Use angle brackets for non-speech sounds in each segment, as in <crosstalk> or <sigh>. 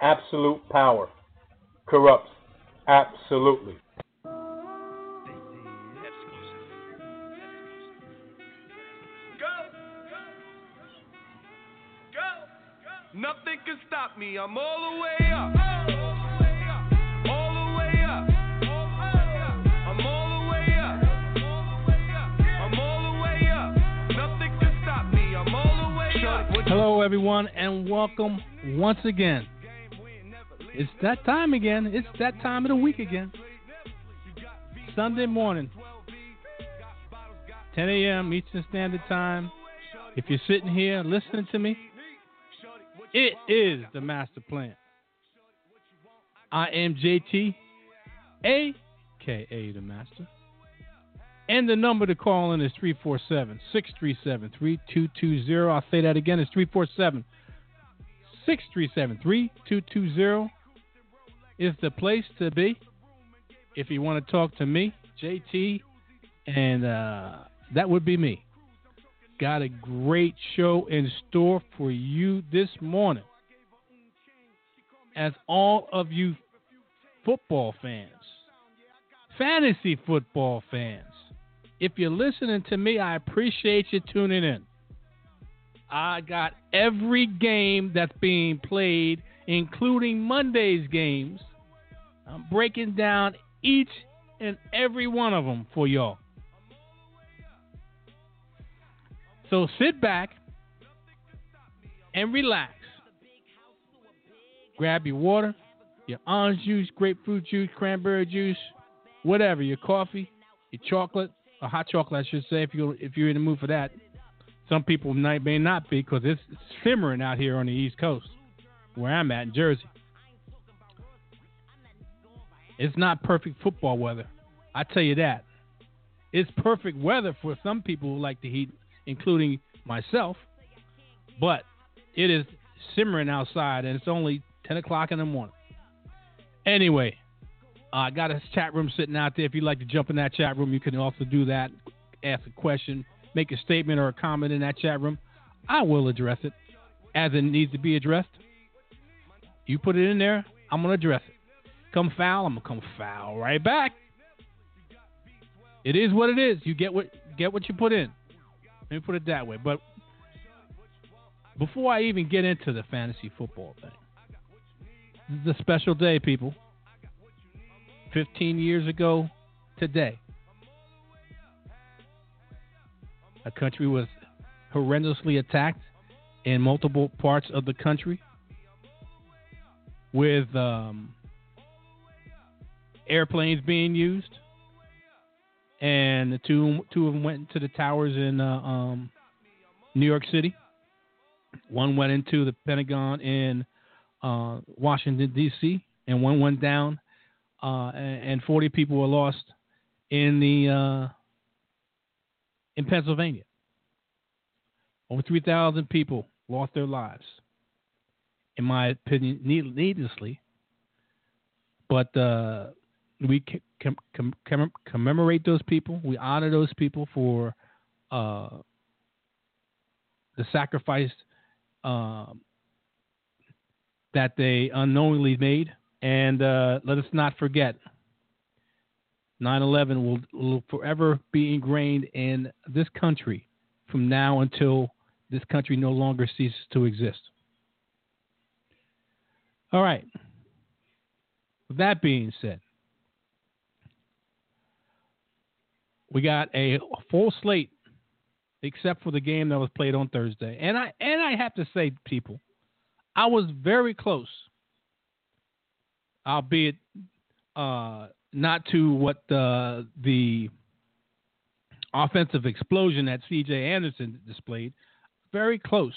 absolute power corrupts absolutely. Nothing can stop me. I'm all the way up. All the way up. I'm all the way up. I'm all the way up. Nothing can stop me. I'm all the way up. Hello, everyone, and welcome once again. It's that time again. It's that time of the week again. Sunday morning, 10 a.m. Eastern Standard Time. If you're sitting here listening to me, it is the master plan. I am JT, aka the master. And the number to call in is 347 637 3220. I'll say that again. It's 347 637 3220 is the place to be if you want to talk to me, JT, and uh, that would be me. Got a great show in store for you this morning. As all of you football fans, fantasy football fans, if you're listening to me, I appreciate you tuning in. I got every game that's being played, including Monday's games. I'm breaking down each and every one of them for y'all. So sit back and relax. Grab your water, your orange juice, grapefruit juice, cranberry juice, whatever, your coffee, your chocolate, or hot chocolate, I should say, if you if you're in the mood for that. Some people may not be because it's simmering out here on the East Coast, where I'm at in Jersey. It's not perfect football weather. I tell you that. It's perfect weather for some people who like the heat, including myself. But it is simmering outside, and it's only 10 o'clock in the morning. Anyway, uh, I got a chat room sitting out there. If you'd like to jump in that chat room, you can also do that. Ask a question, make a statement or a comment in that chat room. I will address it as it needs to be addressed. You put it in there, I'm going to address it. Come foul, I'm to come foul right back. It is what it is. You get what get what you put in. Let me put it that way. But before I even get into the fantasy football thing, this is a special day, people. 15 years ago today, a country was horrendously attacked in multiple parts of the country with um, airplanes being used, and the two two of them went into the towers in uh, um, New York City. One went into the Pentagon in uh, Washington D.C. and one went down, uh, and, 40 people were lost in the uh, in Pennsylvania. Over 3,000 people lost their lives. In my opinion, needlessly, but uh, we com- com- com- commemorate those people. We honor those people for uh, the sacrifice um, that they unknowingly made, and uh, let us not forget. 9/11 will, will forever be ingrained in this country from now until this country no longer ceases to exist. All right. With that being said, we got a full slate except for the game that was played on Thursday. And I and I have to say, people, I was very close, albeit uh, not to what the the offensive explosion that C.J. Anderson displayed. Very close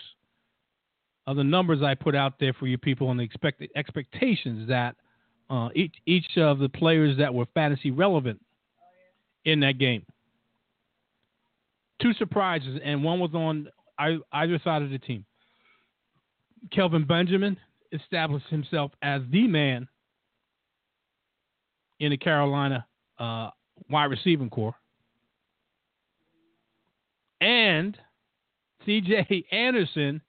of the numbers I put out there for you people and the expected expectations that uh, each each of the players that were fantasy relevant in that game. Two surprises, and one was on either side of the team. Kelvin Benjamin established himself as the man in the Carolina uh, wide receiving corps. And CJ Anderson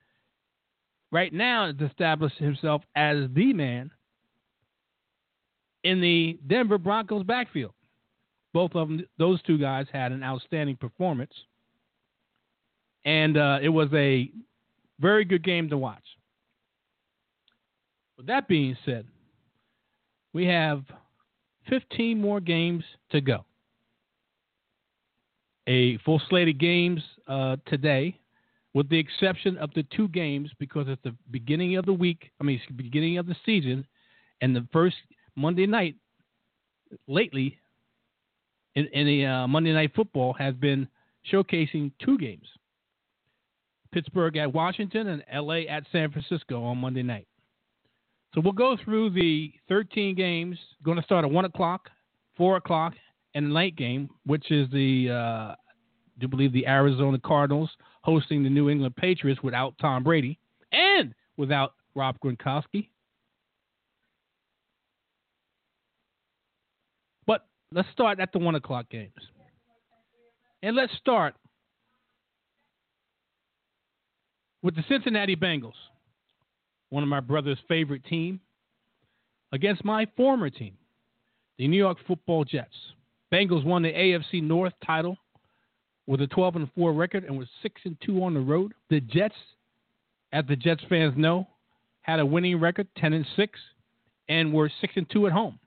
right now has established himself as the man in the Denver Broncos backfield. Both of them, those two guys had an outstanding performance, and uh, it was a very good game to watch. With that being said, we have 15 more games to go. A full slate of games uh, today, with the exception of the two games because it's the beginning of the week. I mean, beginning of the season, and the first Monday night lately in, in the uh, Monday Night Football has been showcasing two games: Pittsburgh at Washington and LA at San Francisco on Monday night. So we'll go through the 13 games. Going to start at one o'clock, four o'clock, and the night game, which is the uh, do believe the Arizona Cardinals hosting the New England Patriots without Tom Brady and without Rob Gronkowski. But let's start at the one o'clock games, and let's start with the Cincinnati Bengals one of my brother's favorite team, against my former team, the New York Football Jets. Bengals won the AFC North title with a 12 and 4 record and was 6 and 2 on the road. The Jets, as the Jets fans know, had a winning record, 10 and 6, and were 6 and 2 at home.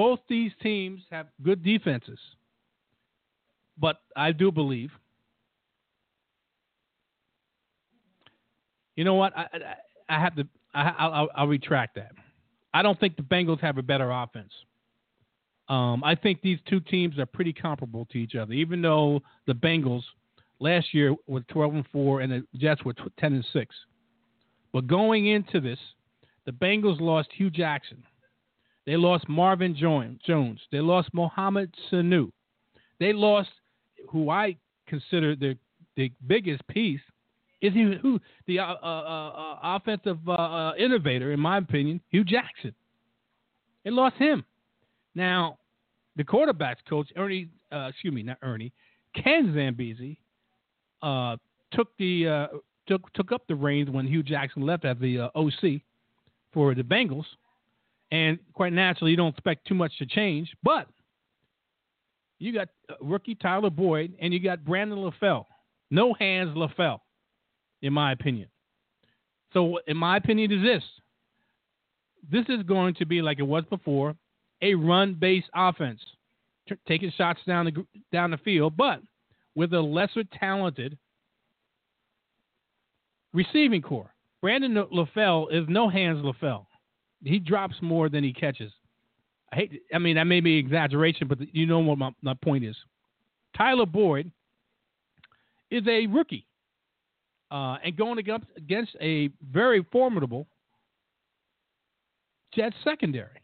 Both these teams have good defenses, but I do believe You know what? I I, I have to. I, I'll, I'll retract that. I don't think the Bengals have a better offense. Um, I think these two teams are pretty comparable to each other, even though the Bengals last year were 12 and 4 and the Jets were 10 and 6. But going into this, the Bengals lost Hue Jackson. They lost Marvin Jones. They lost Mohamed Sanu. They lost who I consider the the biggest piece is he who the uh, uh, uh, uh offensive uh, uh, innovator, in my opinion, Hue Jackson. They lost him. Now, the quarterbacks coach, Ernie, excuse me, not Ernie, Ken Zampese, took the took took up the reins when Hue Jackson left as the OC for the Bengals, and quite naturally, you don't expect too much to change, but you got uh, rookie Tyler Boyd and you got Brandon LaFell. No hands LaFell in my opinion. So, in my opinion, is this: this is going to be like it was before, a run-based offense, t- taking shots down the down the field, but with a lesser talented receiving corps. Brandon LaFell is no hands LaFell. He drops more than he catches. I hate. I mean, that may be exaggeration, but you know what my, my point is. Tyler Boyd is a rookie uh, and going against a very formidable Jets secondary.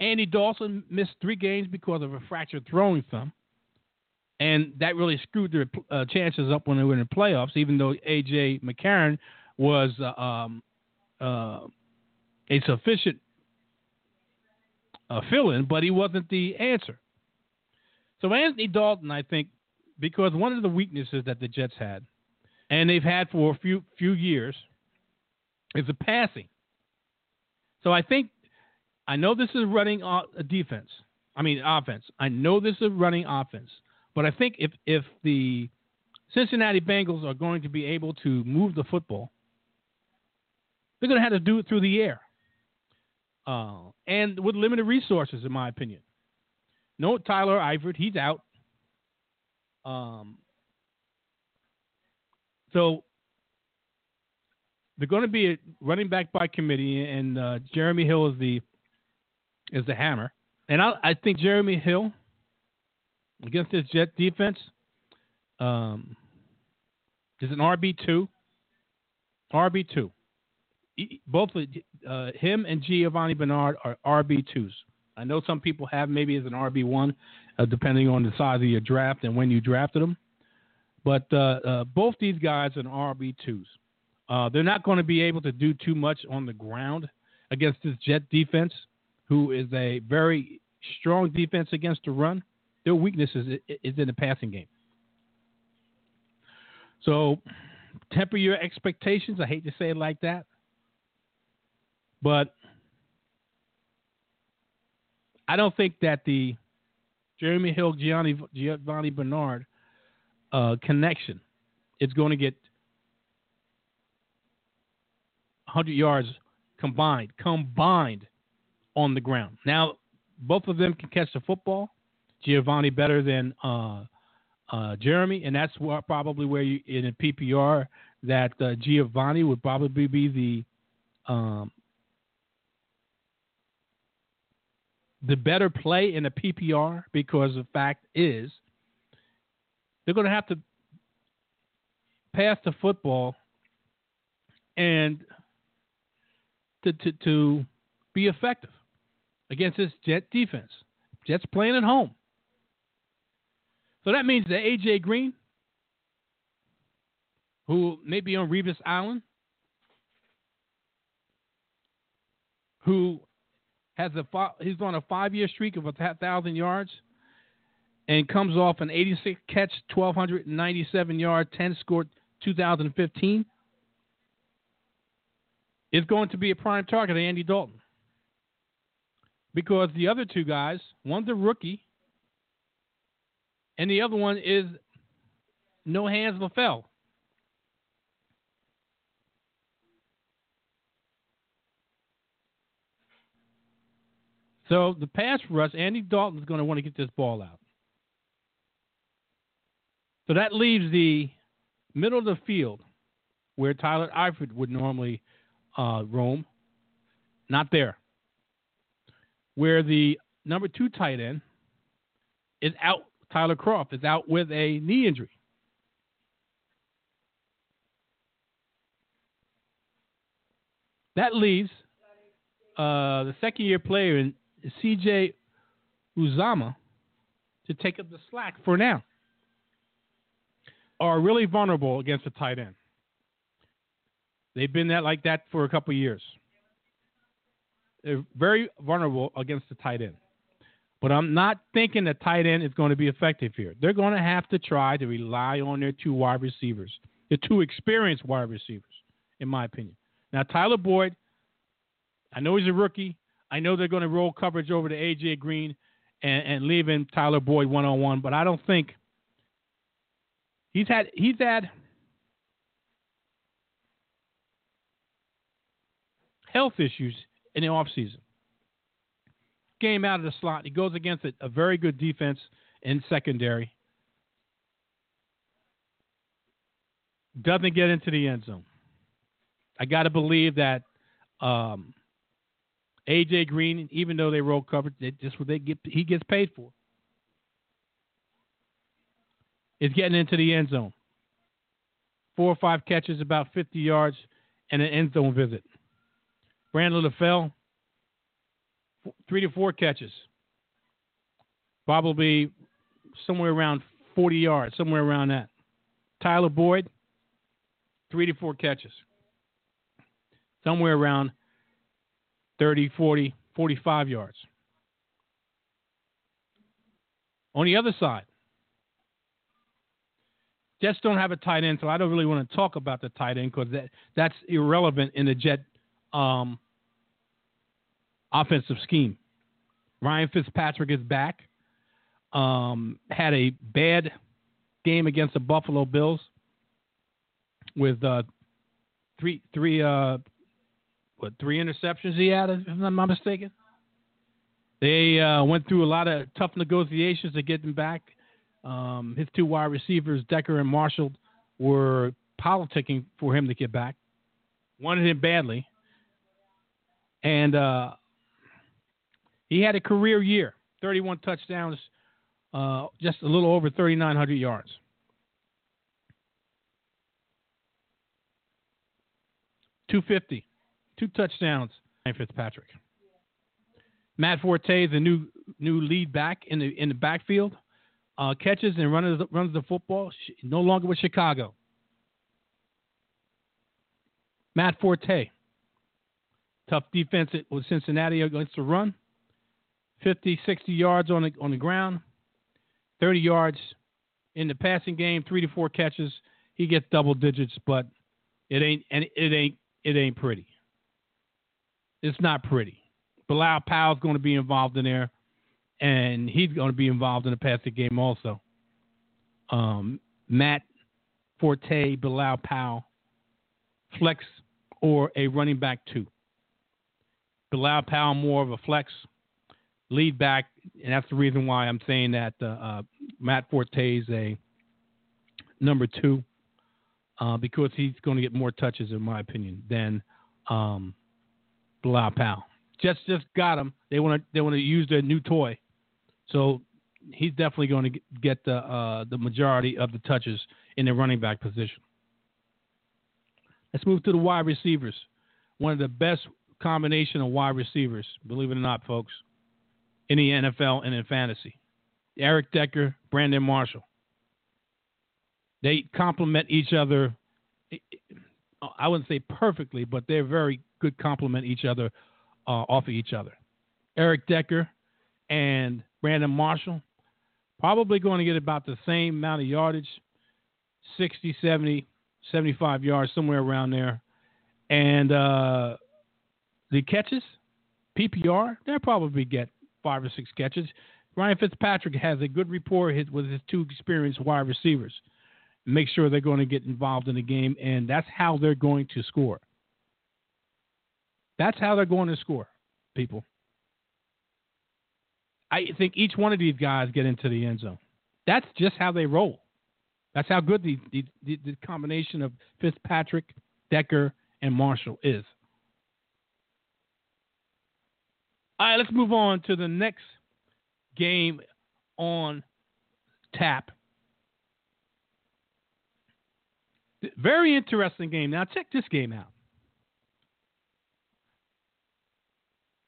Andy Dalton missed three games because of a fractured throwing thumb, and that really screwed their uh, chances up when they were in the playoffs. Even though AJ McCarron was uh, um, uh, a sufficient uh, fill-in, but he wasn't the answer. So Anthony Dalton, I think, because one of the weaknesses that the Jets had, and they've had for a few few years, is the passing. So I think I know this is running a defense. I mean offense. I know this is running offense, but I think if if the Cincinnati Bengals are going to be able to move the football, they're going to have to do it through the air, uh, and with limited resources, in my opinion. No Tyler Eifert, he's out. Um, so they're going to be running back by committee, and uh, Jeremy Hill is the is the hammer. And I, I think Jeremy Hill against this Jet defense um, is an RB two. RB two. Both uh, him and Giovanni Bernard are RB twos. I know some people have maybe as an RB one, uh, depending on the size of your draft and when you drafted them. But uh, uh, both these guys are RB twos. Uh, they're not going to be able to do too much on the ground against this Jet defense, who is a very strong defense against the run. Their weakness is, is in the passing game. So temper your expectations. I hate to say it like that. But I don't think that the Jeremy Hill, Gianni, Giovanni Bernard uh, connection is going to get 100 yards combined, combined on the ground. Now, both of them can catch the football. Giovanni better than uh, uh, Jeremy, and that's probably where you in a PPR that uh, Giovanni would probably be the um, the better play in a PPR because the fact is they're going to have to pass the football and to, to, to be effective against this Jet defense. Jets playing at home. So that means that A.J. Green, who may be on Revis Island, who has a he's on a five-year streak of a thousand yards, and comes off an 86 catch, 1297 yard, 10 scored 2015 is going to be a prime target of Andy Dalton. Because the other two guys, one's a rookie, and the other one is no hands LaFell. So the pass rush, Andy Dalton is going to want to get this ball out. So that leaves the middle of the field where Tyler Eifert would normally uh, roam. Not there. Where the number two tight end is out, Tyler Kroft is out with a knee injury. That leaves uh, the second year player in CJ Uzomah to take up the slack for now. Are really vulnerable against the tight end. They've been that like that for a couple years. They're very vulnerable against the tight end. But I'm not thinking the tight end is going to be effective here. They're going to have to try to rely on their two wide receivers, the two experienced wide receivers, in my opinion. Now, Tyler Boyd, I know he's a rookie. I know they're going to roll coverage over to A.J. Green and, and leaving Tyler Boyd one on one, but I don't think he's had he's had health issues in the offseason. Game out of the slot. He goes against a, a very good defense in secondary. Doesn't get into the end zone. I got to believe that um, AJ Green, even though they roll coverage, they just what they get he gets paid for. Is getting into the end zone. Four or five catches, about 50 yards, and an end zone visit. Brandon LaFell, three to four catches. Probably somewhere around 40 yards, somewhere around that. Tyler Boyd, three to four catches. Somewhere around 30, 40, 45 yards. On the other side, Jets don't have a tight end, so I don't really want to talk about the tight end because that, that's irrelevant in the Jet um, offensive scheme. Ryan Fitzpatrick is back. Um, had a bad game against the Buffalo Bills with uh, three three uh, what three interceptions he had, if I'm not mistaken. They uh, went through a lot of tough negotiations to get him back. Um, his two wide receivers, Decker and Marshall, were politicking for him to get back. Wanted him badly, and uh, he had a career year 31 touchdowns, uh, just a little over 3,900 yards. Two fifty, two touchdowns. Ryan Fitzpatrick. Matt Forte, the new new lead back in the in the backfield, uh, catches and runs runs the football. No longer with Chicago. Matt Forte, tough defense with Cincinnati against the run. 50, 60 yards on the on the ground, 30 yards in the passing game, three to four catches. He gets double digits, but It ain't and it ain't it ain't pretty. It's not pretty. Bilal Powell's going to be involved in there, and he's going to be involved in the passing game also. Um, Matt Forte, Bilal Powell, flex or a running back two. Bilal Powell more of a flex lead back, and that's the reason why I'm saying that uh, uh, Matt Forte is a number two uh, because he's going to get more touches, in my opinion, than um, Bilal Powell. Just just got him. They want to they want to use their new toy, so he's definitely going to get the uh, the majority of the touches in the running back position. Let's move to the wide receivers. One of the best combination of wide receivers, believe it or not, folks, in the NFL and in fantasy. Eric Decker, Brandon Marshall. They complement each other. I wouldn't say perfectly, but they're very good complement each other uh, off of each other. Eric Decker and Brandon Marshall probably going to get about the same amount of yardage 60, 70, 75 yards, somewhere around there. And uh, the catches, PPR, they'll probably get five or six catches. Ryan Fitzpatrick has a good rapport with his two experienced wide receivers. Make sure they're going to get involved in the game, and that's how they're going to score. That's how they're going to score, people. I think each one of these guys get into the end zone. That's just how they roll. That's how good the, the, the, combination of Fitzpatrick, Decker, and Marshall is. All right, let's move on to the next game on tap. Very interesting game. Now, check this game out.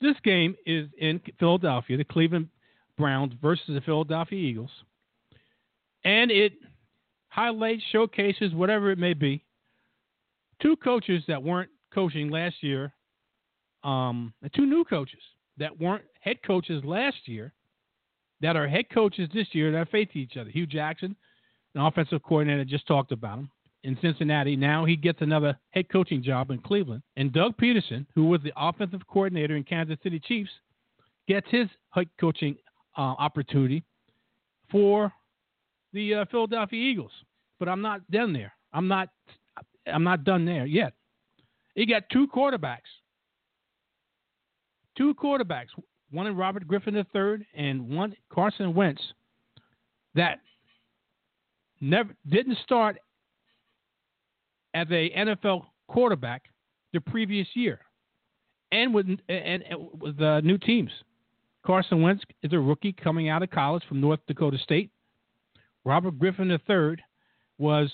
This game is in Philadelphia, the Cleveland Browns versus the Philadelphia Eagles. And it highlights, showcases, whatever it may be, two coaches that weren't coaching last year, um, two new coaches that weren't head coaches last year, that are head coaches this year that face each other. Hue Jackson, an offensive coordinator, just talked about him in Cincinnati. Now he gets another head coaching job in Cleveland. And Doug Pederson, who was the offensive coordinator in Kansas City Chiefs, gets his head coaching uh, opportunity for the uh, Philadelphia Eagles. But I'm not done there. I'm not. I'm not done there yet. He got two quarterbacks. Two quarterbacks. One in Robert Griffin III and one Carson Wentz. That never didn't start as a NFL quarterback the previous year, and with and, and with uh, new teams. Carson Wentz is a rookie coming out of college from North Dakota State. Robert Griffin III was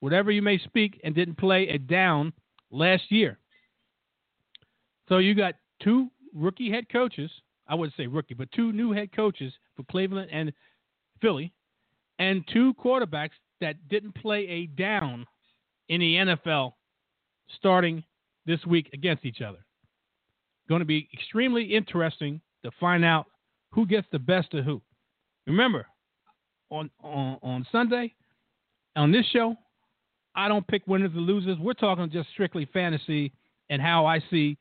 whatever you may speak and didn't play a down last year. So you got two rookie head coaches. I wouldn't say rookie, but two new head coaches for Cleveland and Philly, and two quarterbacks that didn't play a down in the NFL starting this week against each other. Going to be extremely interesting to find out who gets the best of who. Remember, on, on, on Sunday, on this show, I don't pick winners or losers. We're talking just strictly fantasy and how I see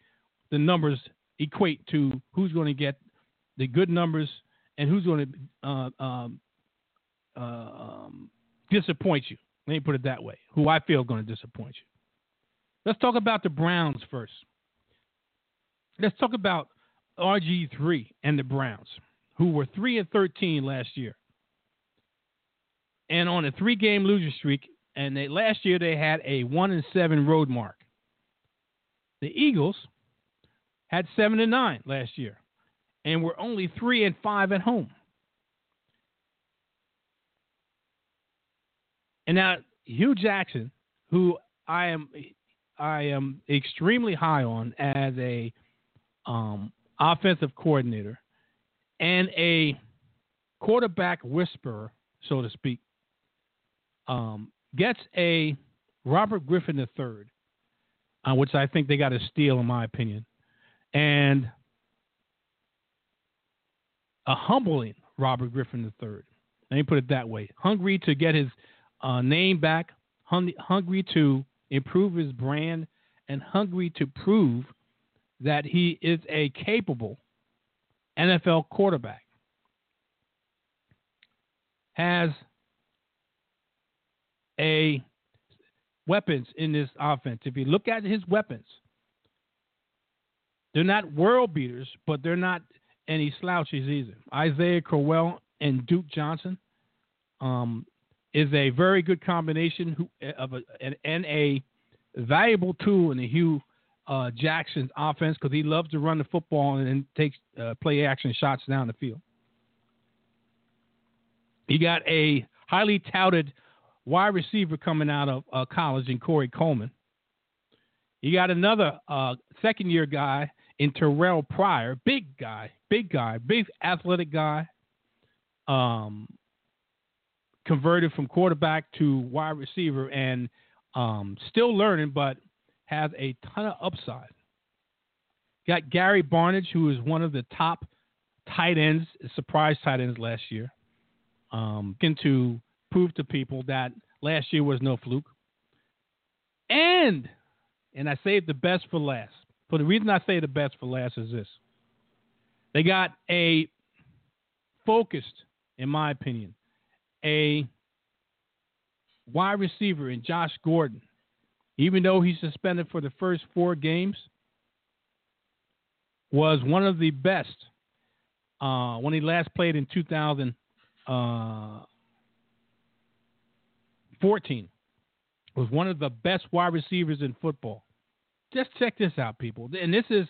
the numbers equate to who's going to get the good numbers and who's going to uh, um, uh, um, disappoint you. Let me put it that way. Who I feel going to disappoint you. Let's talk about the Browns first. Let's talk about RG3 and the Browns, who were 3 and 13 last year. And on a three game loser streak, and they, last year they had a 1 and 7 road mark. The Eagles had 7 and 9 last year and were only 3 and 5 at home. And now Hue Jackson, who I am I am extremely high on as a um, offensive coordinator and a quarterback whisperer, so to speak, um, gets a Robert Griffin III, uh, which I think they got to steal, in my opinion, and a humbling Robert Griffin III. Let me put it that way: hungry to get his uh, name back, hung, hungry to improve his brand, and hungry to prove that he is a capable NFL quarterback. Has a weapons in this offense. If you look at his weapons, they're not world beaters, but they're not any slouches either. Isaiah Crowell and Duke Johnson um, is a very good combination of a, and, and, a valuable tool in the Hue uh, Jackson's offense because he loves to run the football and, and take uh, play action shots down the field. You got a highly touted wide receiver coming out of uh, college in Corey Coleman. You got another uh, second year guy in Terrelle Pryor, big guy, big guy, big athletic guy. Um, converted from quarterback to wide receiver and um, still learning, but has a ton of upside. Got Gary Barnidge, who is one of the top tight ends, surprise tight ends last year. Um, to prove to people that last year was no fluke. And, and I saved the best for last. For the reason I say the best for last is this they got a focused, in my opinion, a wide receiver in Josh Gordon. Even though he's suspended for the first four games, was one of the best uh, when he last played in 2000. Uh, 14 was one of the best wide receivers in football. Just check this out, people. And this is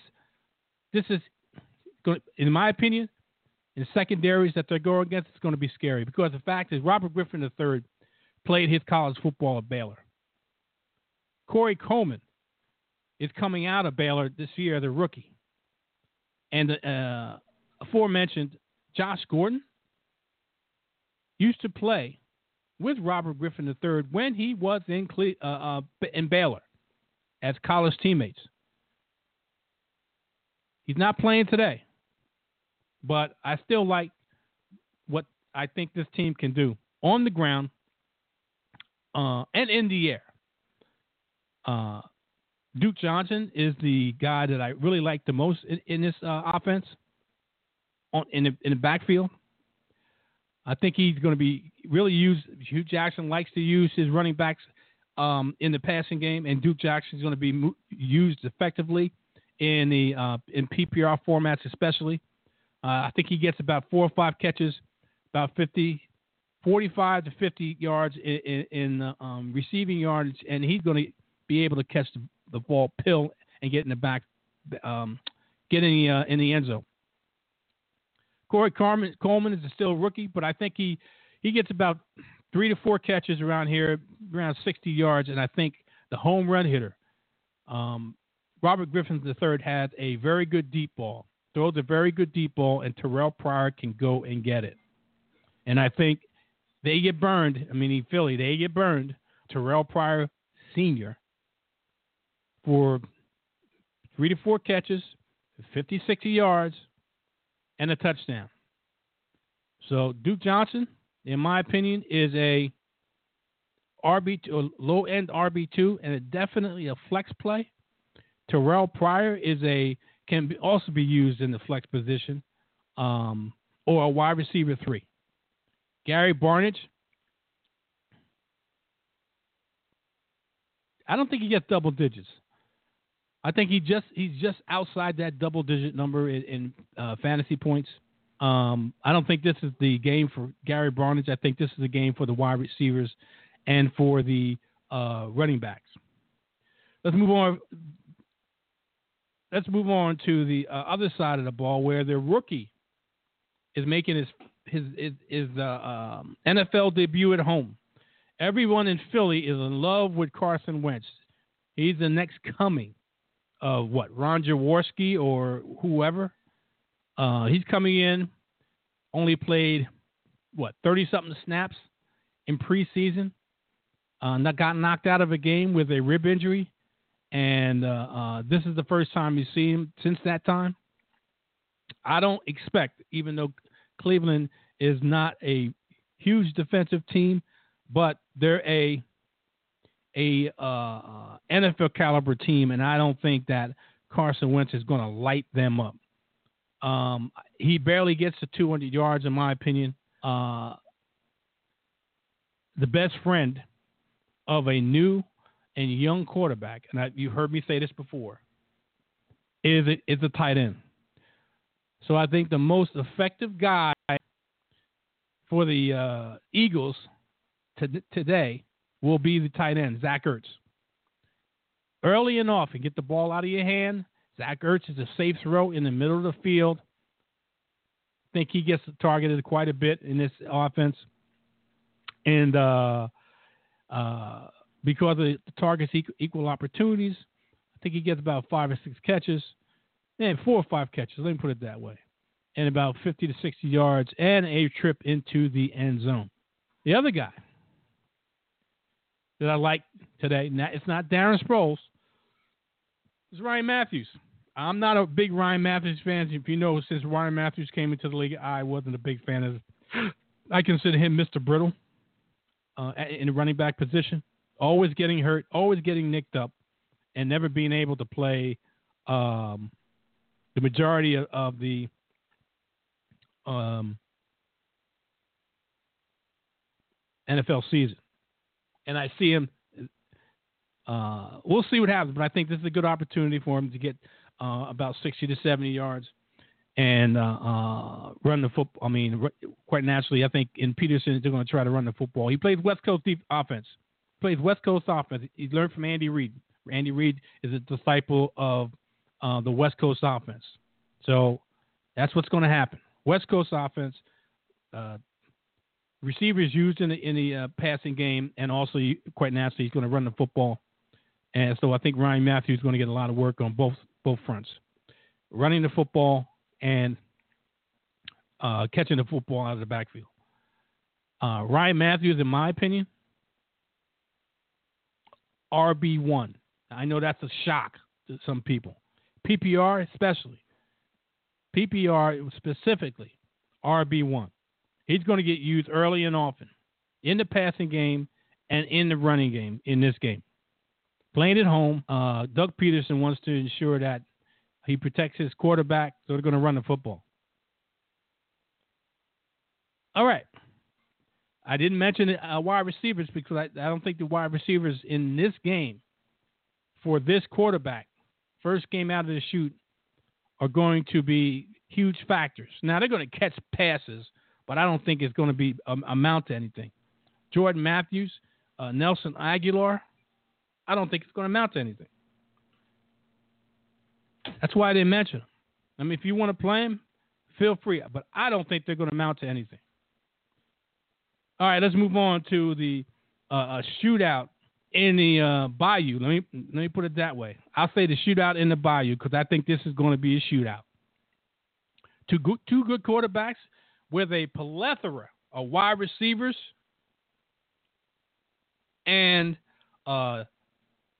this is in my opinion, in secondaries that they're going against, it's going to be scary because the fact is Robert Griffin III played his college football at Baylor. Corey Coleman is coming out of Baylor this year, the rookie. And uh, aforementioned Josh Gordon used to play with Robert Griffin III when he was in Cle- uh, uh, in Baylor as college teammates. He's not playing today, but I still like what I think this team can do on the ground uh, and in the air. Uh, Duke Johnson is the guy that I really like the most in, in this uh, offense on in the, in the backfield. I think he's going to be really used. Hue Jackson likes to use his running backs um, in the passing game, and Duke Jackson is going to be mo- used effectively in the uh, in PPR formats, especially. Uh, I think he gets about four or five catches, about 50, 45 to 50 yards in, in, in um, receiving yards, and he's going to be able to catch the, the ball, pill, and get in the back, um, get in the uh, in the end zone. Corey Coleman, Coleman is still a rookie, but I think he he gets about three to four catches around here, around 60 yards, and I think the home run hitter, um, Robert Griffin III, has a very good deep ball, throws a very good deep ball, and Terrelle Pryor can go and get it. And I think they get burned. I mean, in Philly, they get burned. Terrelle Pryor Sr. for three to four catches, 50, 60 yards, and a touchdown. So Duke Johnson, in my opinion, is a RB low end RB two and a definitely a flex play. Terrelle Pryor is a can be, also be used in the flex position, um, or a wide receiver three. Gary Barnidge. I don't think he gets double digits. I think he just he's just outside that double digit number in, in uh, fantasy points. Um, I don't think this is the game for Gary Barnidge. I think this is the game for the wide receivers and for the uh, running backs. Let's move on. Let's move on to the uh, other side of the ball, where the rookie is making his his his uh, um, NFL debut at home. Everyone in Philly is in love with Carson Wentz. He's the next coming of what Ron Jaworski or whoever. Uh, he's coming in, only played what thirty something snaps in preseason. Uh, got knocked out of a game with a rib injury, and uh, uh, this is the first time you see him since that time. I don't expect, even though Cleveland is not a huge defensive team, but they're a a uh, NFL caliber team, and I don't think that Carson Wentz is going to light them up. Um, he barely gets to 200 yards, in my opinion. Uh, the best friend of a new and young quarterback, and I, you've heard me say this before, is it is a tight end. So I think the most effective guy for the uh, Eagles to, today will be the tight end, Zach Ertz. Early and often, get the ball out of your hand. Zach Ertz is a safe throw in the middle of the field. I think he gets targeted quite a bit in this offense. And uh, uh, because of the targets equal opportunities, I think he gets about five or six catches, and four or five catches. Let me put it that way, and about 50 to 60 yards, and a trip into the end zone. The other guy that I like today, it's not Darren Sproles, it's Ryan Mathews. I'm not a big Ryan Mathews fan. If you know, since Ryan Mathews came into the league, I wasn't a big fan of. <gasps> I consider him Mr. Brittle uh, in the running back position. Always getting hurt, always getting nicked up, and never being able to play um, the majority of, of the um, NFL season. And I see him. Uh, we'll see what happens, but I think this is a good opportunity for him to get uh, about 60 to 70 yards and uh, uh, run the football. I mean, quite naturally, I think in Pederson they're going to try to run the football. He plays West Coast deep offense. Plays West Coast offense. He learned from Andy Reid. Andy Reid is a disciple of uh, the West Coast offense. So that's what's going to happen. West Coast offense. Uh, receivers used in the in the uh, passing game, and also quite naturally he's going to run the football. And so I think Ryan Mathews is going to get a lot of work on both both fronts, running the football and uh, catching the football out of the backfield. Uh, Ryan Mathews, in my opinion, RB one. I know that's a shock to some people, PPR especially. PPR specifically, RB one. He's going to get used early and often in the passing game and in the running game in this game. Playing at home, uh, Doug Pederson wants to ensure that he protects his quarterback, so they're going to run the football. All right. I didn't mention uh, wide receivers because I, I don't think the wide receivers in this game for this quarterback, first game out of the chute, are going to be huge factors. Now they're going to catch passes, but I don't think it's going to be um, amount to anything. Jordan Matthews, uh, Nelson Agholor, I don't think it's going to amount to anything. That's why I didn't mention them. I mean, if you want to play them, feel free. But I don't think they're going to amount to anything. All right, let's move on to the uh, shootout in the uh, Bayou. Let me let me put it that way. I'll say the shootout in the Bayou because I think this is going to be a shootout. Two good, two good quarterbacks with a plethora of wide receivers and uh,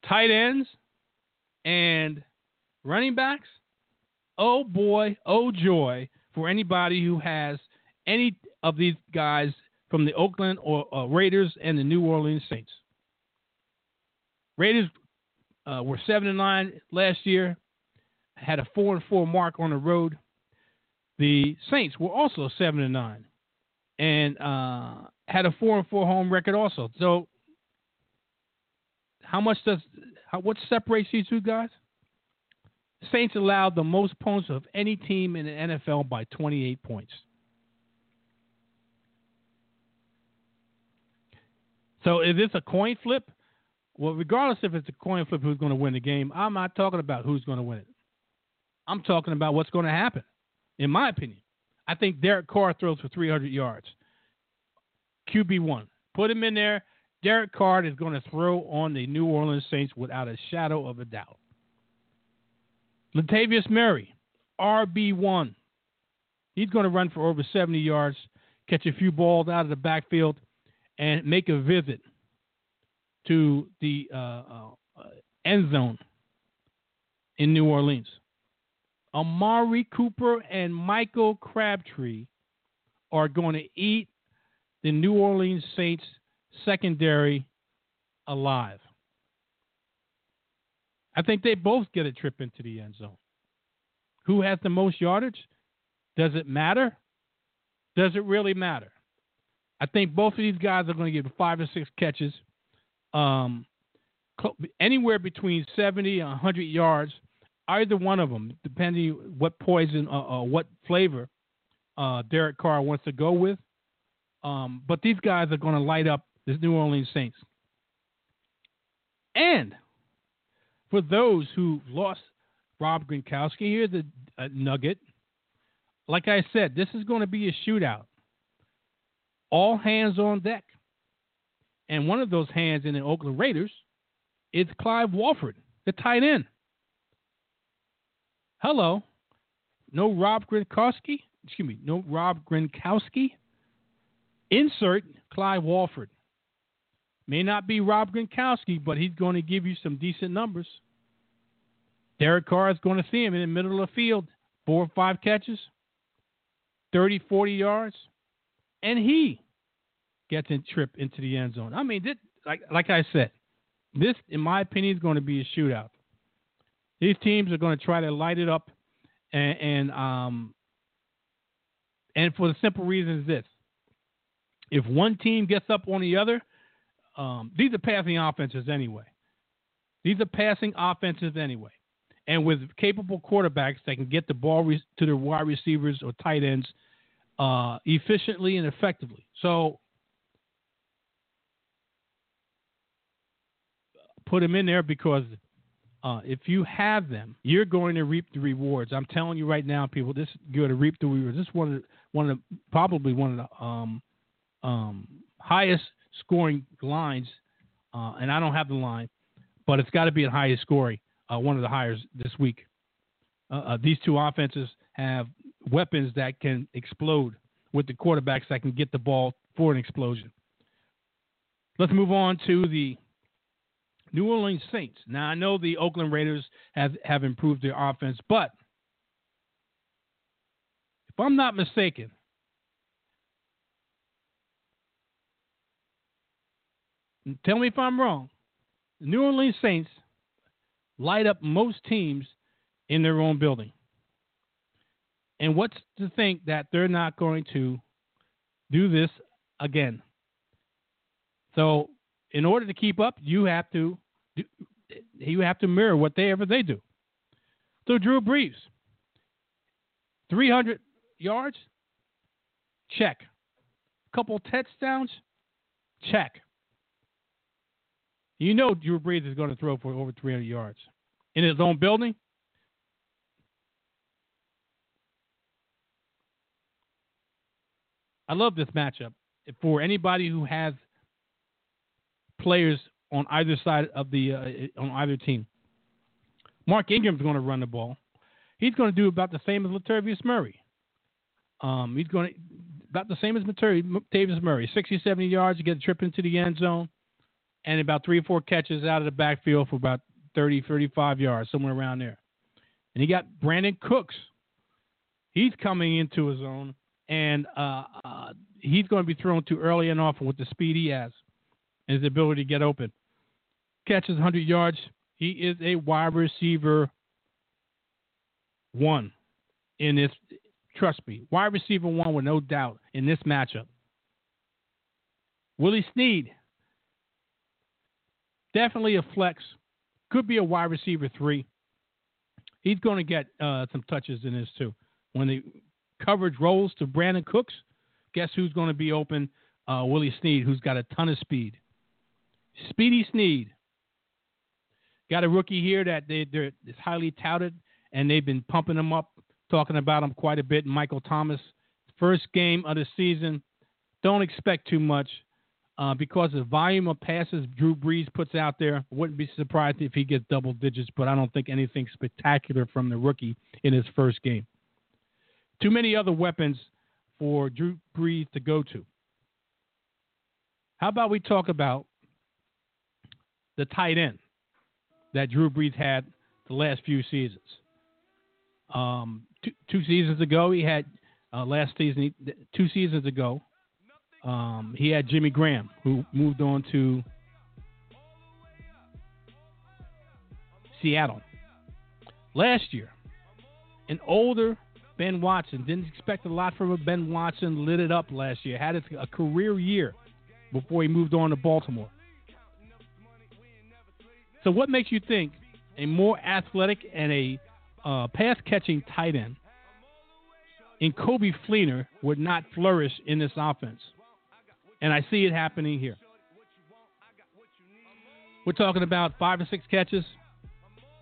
tight ends and running backs, oh boy, oh joy for anybody who has any of these guys from the Oakland or uh, Raiders and the New Orleans Saints. Raiders uh, were seven and nine last year, had a four and four mark on the road. The Saints were also seven and nine, and uh, had a four and four home record also. So, how much does how, what separates these two guys? Saints allowed the most points of any team in the NFL by 28 points. So is this a coin flip? Well, regardless if it's a coin flip who's going to win the game, I'm not talking about who's going to win it. I'm talking about what's going to happen, in my opinion. I think Derek Carr throws for 300 yards. QB1. Put him in there. Derek Carr is going to throw on the New Orleans Saints without a shadow of a doubt. Latavius Murray, RB1. He's going to run for over 70 yards, catch a few balls out of the backfield, and make a visit to the uh, uh, end zone in New Orleans. Amari Cooper and Michael Crabtree are going to eat the New Orleans Saints secondary alive. I think they both get a trip into the end zone. Who has the most yardage? Does it matter? Does it really matter? I think both of these guys are going to get five or six catches, um, anywhere between 70 and 100 yards. Either one of them, depending what poison or uh, uh, what flavor uh, Derek Carr wants to go with. Um, but these guys are going to light up this New Orleans Saints. And for those who lost Rob Gronkowski, here's a, a nugget. Like I said, this is going to be a shootout. All hands on deck. And one of those hands in the Oakland Raiders is Clive Walford, the tight end. Hello. No Rob Gronkowski. Excuse me. No Rob Gronkowski. Insert Clive Walford. May not be Rob Gronkowski, but he's going to give you some decent numbers. Derek Carr is going to see him in the middle of the field. Four or five catches, 30, 40 yards, and he gets a trip into the end zone. I mean, this, like, like I said, this, in my opinion, is going to be a shootout. These teams are going to try to light it up, and, and um, and for the simple reason is this: if one team gets up on the other, um, these are passing offenses anyway. These are passing offenses anyway and with capable quarterbacks that can get the ball re- to their wide receivers or tight ends uh, efficiently and effectively. So put them in there because uh, if you have them, you're going to reap the rewards. I'm telling you right now, people, this you're going to reap the rewards. This is one of the, one of the, probably one of the um, um, highest scoring lines, uh, and I don't have the line, but it's got to be the highest scoring uh, one of the hires this week. Uh, uh, these two offenses have weapons that can explode with the quarterbacks that can get the ball for an explosion. Let's move on to the New Orleans Saints. Now I know the Oakland Raiders have have improved their offense, but if I'm not mistaken, tell me if I'm wrong. The New Orleans Saints light up most teams in their own building. And what's to think that they're not going to do this again? So, in order to keep up, you have to you have to mirror whatever they do. So, Drew Brees, 300 yards, check. Couple touchdowns, check. You know Drew Brees is going to throw for over 300 yards in his own building. I love this matchup for anybody who has players on either side of the uh, on either team. Mark Ingram's going to run the ball. He's going to do about the same as Latavius Murray. Um, he's going to about the same as Latavius Murray, 60, 70 yards to get a trip into the end zone and about three or four catches out of the backfield for about 30, 35 yards, somewhere around there. And he got Brandin Cooks. He's coming into his own, and uh, uh, he's going to be thrown too early and often with the speed he has and his ability to get open. Catches 100 yards. He is a wide receiver one in this. Trust me, wide receiver one with no doubt in this matchup. Willie Snead definitely a flex. Could be a wide receiver three. He's going to get uh, some touches in this too. When the coverage rolls to Brandin Cooks, guess who's going to be open? Uh, Willie Snead, who's got a ton of speed. Speedy Snead. Got a rookie here that they, they're is highly touted, and they've been pumping him up, talking about him quite a bit. Michael Thomas, first game of the season. Don't expect too much uh, because the volume of passes Drew Brees puts out there. Wouldn't be surprised if he gets double digits, but I don't think anything spectacular from the rookie in his first game. Too many other weapons for Drew Brees to go to. How about we talk about the tight end that Drew Brees had the last few seasons? Um, two, two, seasons ago, he had uh, last season, two seasons ago, um, he had Jimmy Graham, who moved on to Seattle. Last year, an older Ben Watson didn't expect a lot from him. Ben Watson lit it up last year, had a career year before he moved on to Baltimore. So, what makes you think a more athletic and a uh, pass catching tight end in Coby Fleener would not flourish in this offense? And I see it happening here. We're talking about five or six catches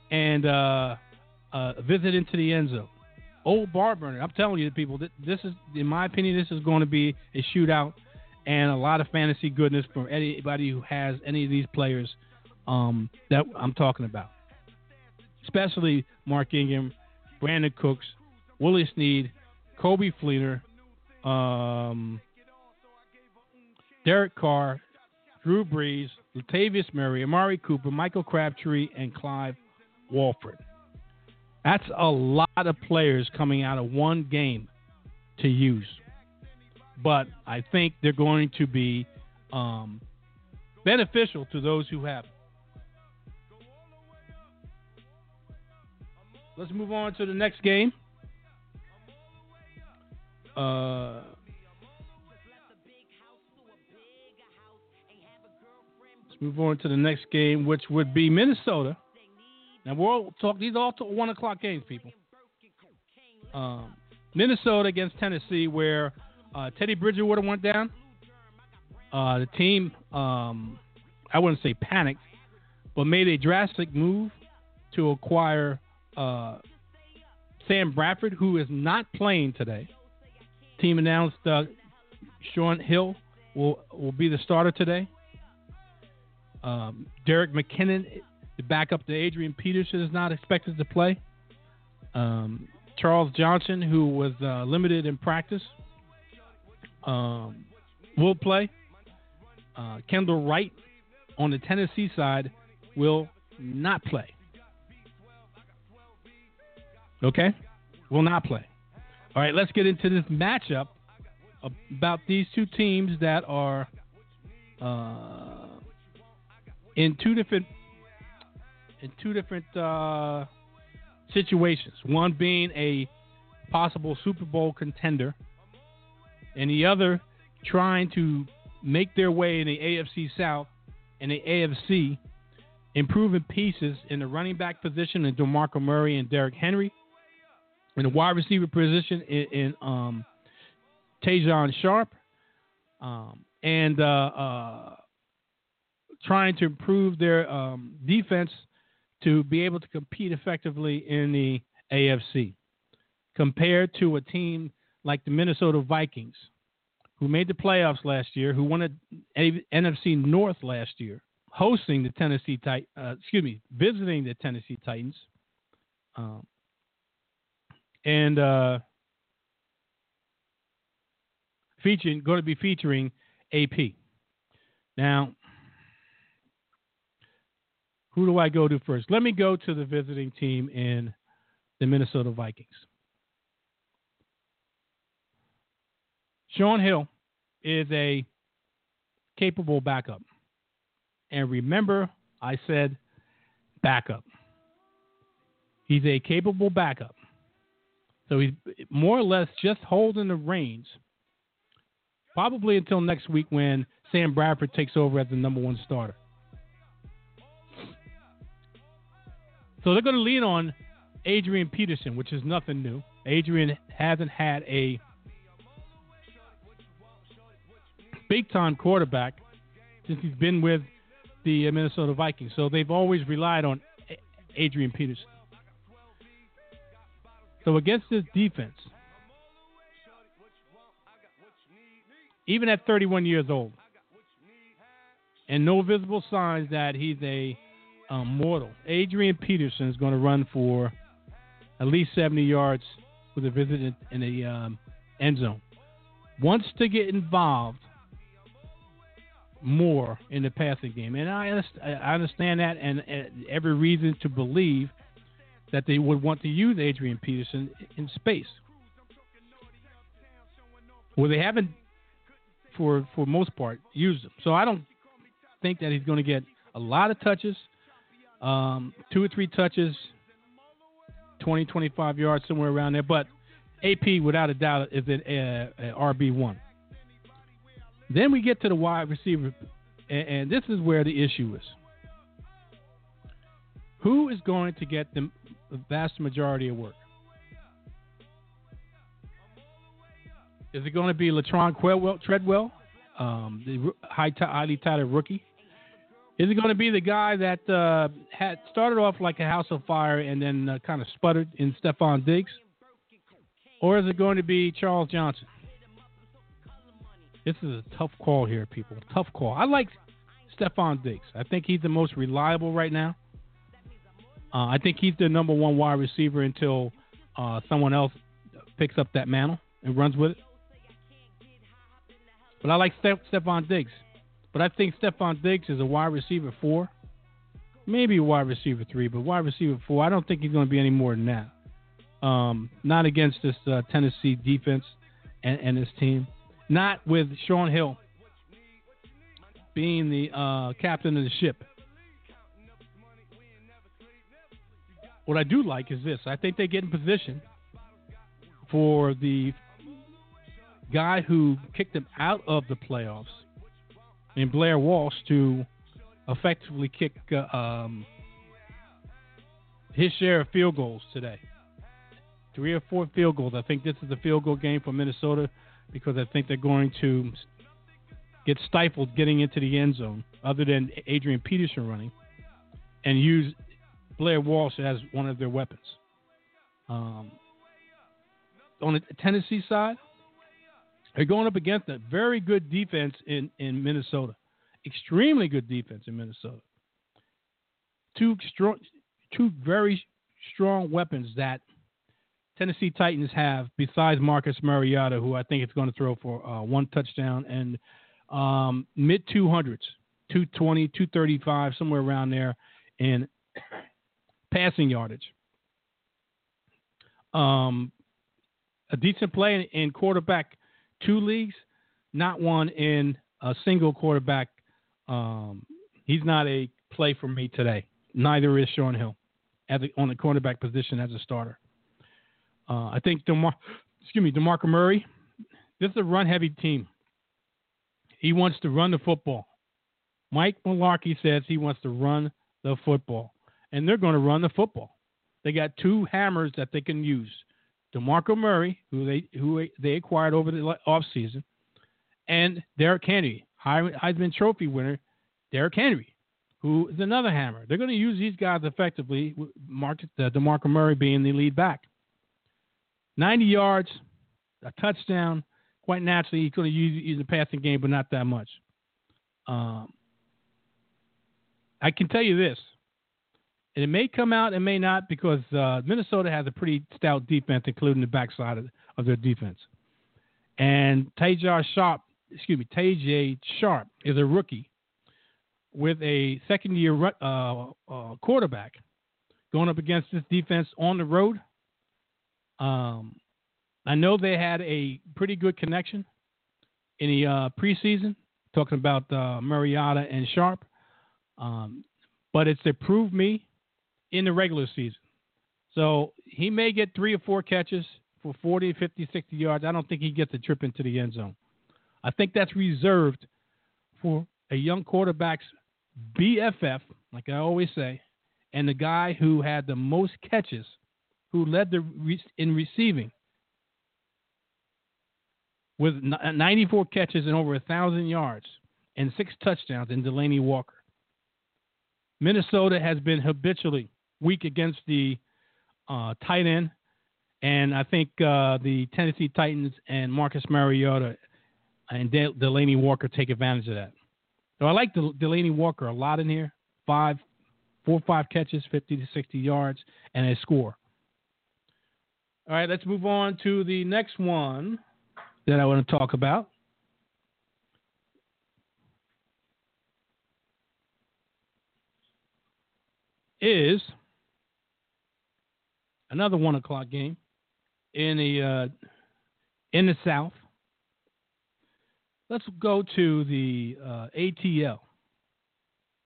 and uh, uh, a visit into the end zone. Old bar burner. I'm telling you, people, this is, in my opinion, this is going to be a shootout and a lot of fantasy goodness from anybody who has any of these players um, that I'm talking about, especially Mark Ingram, Brandin Cooks, Willie Snead, Coby Fleener, um, Derek Carr, Drew Brees, Latavius Murray, Amari Cooper, Michael Crabtree, and Clive Walford. That's a lot of players coming out of one game to use. But I think they're going to be um, beneficial to those who have. Let's move on to the next game. Uh, let's move on to the next game, which would be Minnesota. Now we'll talk. These are all one o'clock games, people. Um, Minnesota against Tennessee, where uh, Teddy Bridgewater went down. Uh, the team, um, I wouldn't say panicked, but made a drastic move to acquire uh, Sam Bradford, who is not playing today. Team announced uh, Shaun Hill will will be the starter today. Um, Jerick McKinnon, the backup to Adrian Peterson, is not expected to play. Um, Charles Johnson, who was uh, limited in practice, um, will play. Uh, Kendall Wright on the Tennessee side will not play. Okay? Will not play. All right, let's get into this matchup about these two teams that are uh, in two different in two different uh, situations. One being a possible Super Bowl contender, and the other trying to make their way in the AFC South and the AFC, improving pieces in the running back position in DeMarco Murray and Derrick Henry, in the wide receiver position in, in um, Tajae Sharpe, um, and uh, uh, trying to improve their um, defense to be able to compete effectively in the AFC, compared to a team like the Minnesota Vikings, who made the playoffs last year, who won the NFC North last year, hosting the Tennessee Tit- uh, excuse me, visiting the Tennessee Titans. Um, and uh, featuring going to be featuring AP. Now, who do I go to first? Let me go to the visiting team in the Minnesota Vikings. Shaun Hill is a capable backup. And remember, I said backup. He's a capable backup. So he's more or less just holding the reins, probably until next week when Sam Bradford takes over as the number one starter. So they're going to lean on Adrian Peterson, which is nothing new. Adrian hasn't had a big time quarterback since he's been with the Minnesota Vikings. So they've always relied on Adrian Peterson. So against this defense, even at 31 years old, and no visible signs that he's a um, mortal, Adrian Peterson is going to run for at least 70 yards with a visit in, in the um, end zone. Wants to get involved more in the passing game, and I, I understand that, and, and every reason to believe that they would want to use Adrian Peterson in space. Well, they haven't, for for most part, used him. So I don't think that he's going to get a lot of touches. Um, two or three touches, 20, 25 yards, somewhere around there. But AP, without a doubt, is an uh, RB1. Then we get to the wide receiver, and, and this is where the issue is. Who is going to get the vast majority of work? Is it going to be Laquon Treadwell, um, the high t- highly touted rookie? Is it going to be the guy that uh, had started off like a house of fire and then uh, kind of sputtered in Stefon Diggs? Or is it going to be Charles Johnson? This is a tough call here, people. Tough call. I like Stefon Diggs. I think he's the most reliable right now. Uh, I think he's the number one wide receiver until uh, someone else picks up that mantle and runs with it. But I like Ste- Stefon Diggs. But I think Stefon Diggs is a wide receiver four, maybe wide receiver three, but wide receiver four. I don't think he's going to be any more than that. Um, not against this uh, Tennessee defense and, and, this team. Not with Shaun Hill being the uh, captain of the ship. What I do like is this. I think they get in position for the guy who kicked them out of the playoffs and Blair Walsh to effectively kick uh, um, his share of field goals today. Three or four field goals. I think this is a field goal game for Minnesota because I think they're going to get stifled getting into the end zone, other than Adrian Peterson running, and use Blair Walsh as one of their weapons. Um, on the Tennessee side, they're going up against a very good defense in, in Minnesota. Extremely good defense in Minnesota. Two strong, two very strong weapons that Tennessee Titans have besides Marcus Mariota, who I think is going to throw for uh, one touchdown and um, mid 200s, 220, 235, somewhere around there in <coughs> passing yardage. Um, a decent play in, in quarterback two leagues, not one in a single quarterback. Um, he's not a play for me today. Neither is Shaun Hill a, on the cornerback position as a starter. Uh, I think Demar, excuse me, Demarco Murray. This is a run-heavy team. He wants to run the football. Mike Mularkey says he wants to run the football, and they're going to run the football. They got two hammers that they can use. DeMarco Murray, who they who they acquired over the offseason, and Derrick Henry, Heisman Trophy winner Derrick Henry, who is another hammer. They're going to use these guys effectively. Mark uh, DeMarco Murray being the lead back. 90 yards, a touchdown. Quite naturally, he's going to use, use the passing game, but not that much. Um, I can tell you this: and it may come out, it may not, because uh, Minnesota has a pretty stout defense, including the backside of, of their defense. And Tajae Sharpe, excuse me, Tajae Sharpe is a rookie with a second-year uh, uh, quarterback going up against this defense on the road. Um, I know they had a pretty good connection in the uh, preseason, talking about uh, Mariota and Sharpe, Um, but it's to prove me in the regular season. So he may get three or four catches for 40, 50, 60 yards. I don't think he gets a trip into the end zone. I think that's reserved for a young quarterback's BFF, like I always say, and the guy who had the most catches, who led the re- in receiving with 94 catches and over a thousand yards and six touchdowns in Delanie Walker. Minnesota has been habitually weak against the uh, tight end, and I think uh, the Tennessee Titans and Marcus Mariota and De- Delanie Walker take advantage of that. So I like Del- Delanie Walker a lot in here. Five, four or five catches, 50 to 60 yards, and a score. All right, let's move on to the next one that I want to talk about. Is another one o'clock game in the uh, in the South. Let's go to the uh, ATL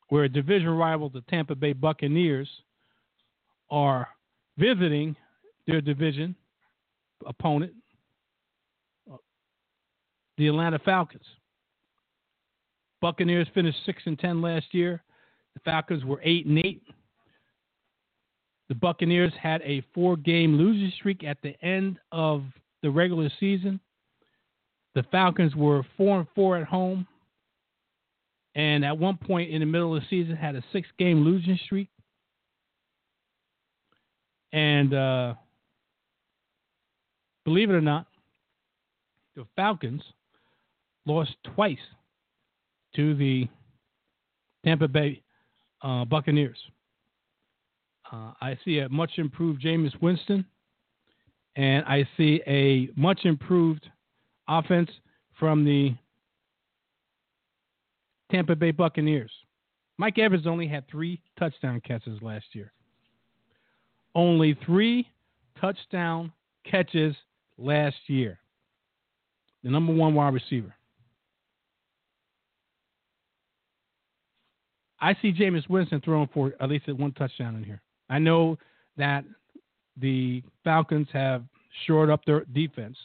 where division rival the Tampa Bay Buccaneers are visiting their division opponent, the Atlanta Falcons. Buccaneers finished six and ten last year. The Falcons were eight and eight. The Buccaneers had a four-game losing streak at the end of the regular season. The Falcons were four and four at home, and at one point in the middle of the season had a six-game losing streak. And uh, believe it or not, the Falcons lost twice to the Tampa Bay uh, Buccaneers. Uh, I see a much improved Jameis Winston, and I see a much improved offense from the Tampa Bay Buccaneers. Mike Evans only had three touchdown catches last year. Only three touchdown catches last year. The number one wide receiver. I see Jameis Winston throwing for at least one touchdown in here. I know that the Falcons have shored up their defense.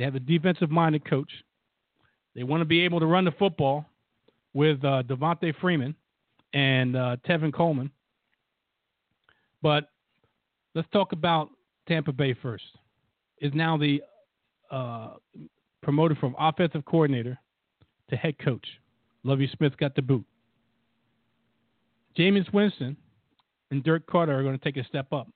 They have a defensive minded coach. They want to be able to run the football with uh, Devonta Freeman and uh, Tevin Coleman. But let's talk about Tampa Bay first. Is now the uh, promoted from offensive coordinator to head coach. Lovie Smith got the boot. Jameis Winston and Dirk Koetter are going to take a step up.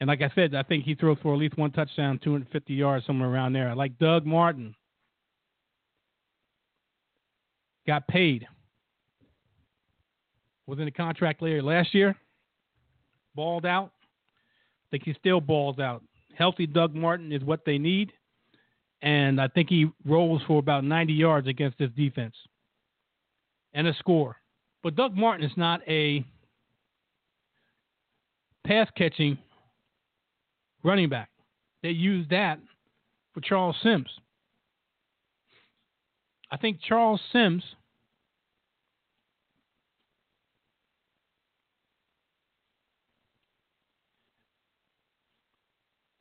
And like I said, I think he throws for at least one touchdown, 250 yards, somewhere around there. Like Doug Martin. Got paid. Was in the contract later last year. Balled out. I think he still balls out. Healthy Doug Martin is what they need. And I think he rolls for about 90 yards against this defense. And a score. But Doug Martin is not a pass catching running back. They use that for Charles Sims. I think Charles Sims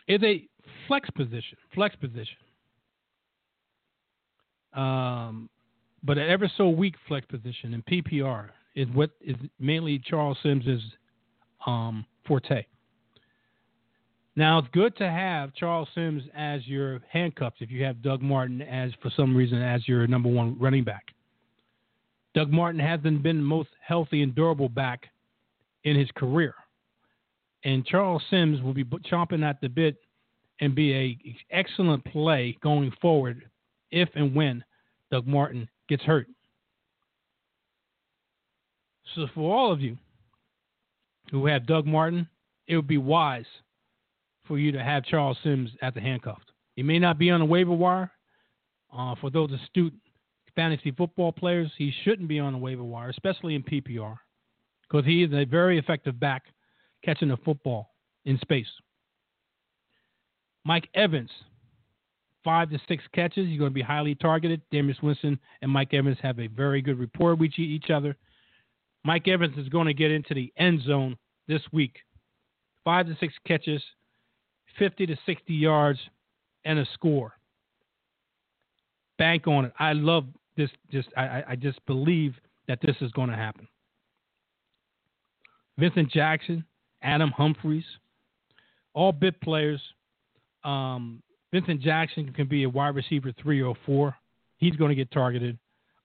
is a flex position, flex position. Um, but an ever so weak flex position in PPR is what is mainly Charles Sims's um, forte. Now it's good to have Charles Sims as your handcuffs if you have Doug Martin as for some reason as your number one running back. Doug Martin hasn't been the most healthy and durable back in his career. And Charles Sims will be chomping at the bit and be a excellent play going forward if and when Doug Martin gets hurt. So, for all of you who have Doug Martin, it would be wise for you to have Charles Sims at the handcuffed. He may not be on the waiver wire. Uh, for those astute fantasy football players, he shouldn't be on the waiver wire, especially in PPR, because he is a very effective back catching the football in space. Mike Evans five to six catches. He's going to be highly targeted. Jameis Winston and Mike Evans have a very good rapport with each other. Mike Evans is going to get into the end zone this week. Five to six catches, 50 to 60 yards, and a score. Bank on it. I love this. Just I, I just believe that this is going to happen. Vincent Jackson, Adam Humphries, all bit players. Um, Vincent Jackson can be a wide receiver three or four. He's going to get targeted.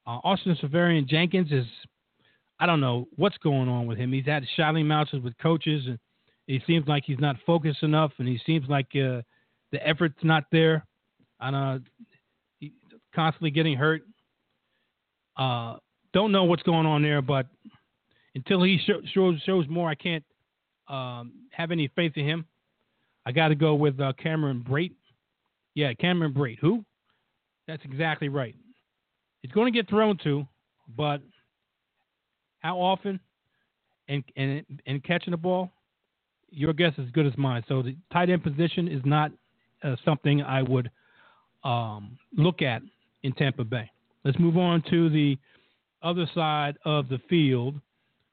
Uh, Austin Seferian-Jenkins is, I don't know what's going on with him. He's had shouting matches with coaches, and he seems like he's not focused enough, and he seems like uh, the effort's not there. And uh, he's constantly getting hurt. Uh, don't know what's going on there, but until he sh- shows shows more, I can't um, have any faith in him. I got to go with uh, Cameron Brate. Yeah, Cameron Brate. Who? That's exactly right. It's going to get thrown to, but how often and and and catching the ball, your guess is as good as mine. So the tight end position is not uh, something I would um, look at in Tampa Bay. Let's move on to the other side of the field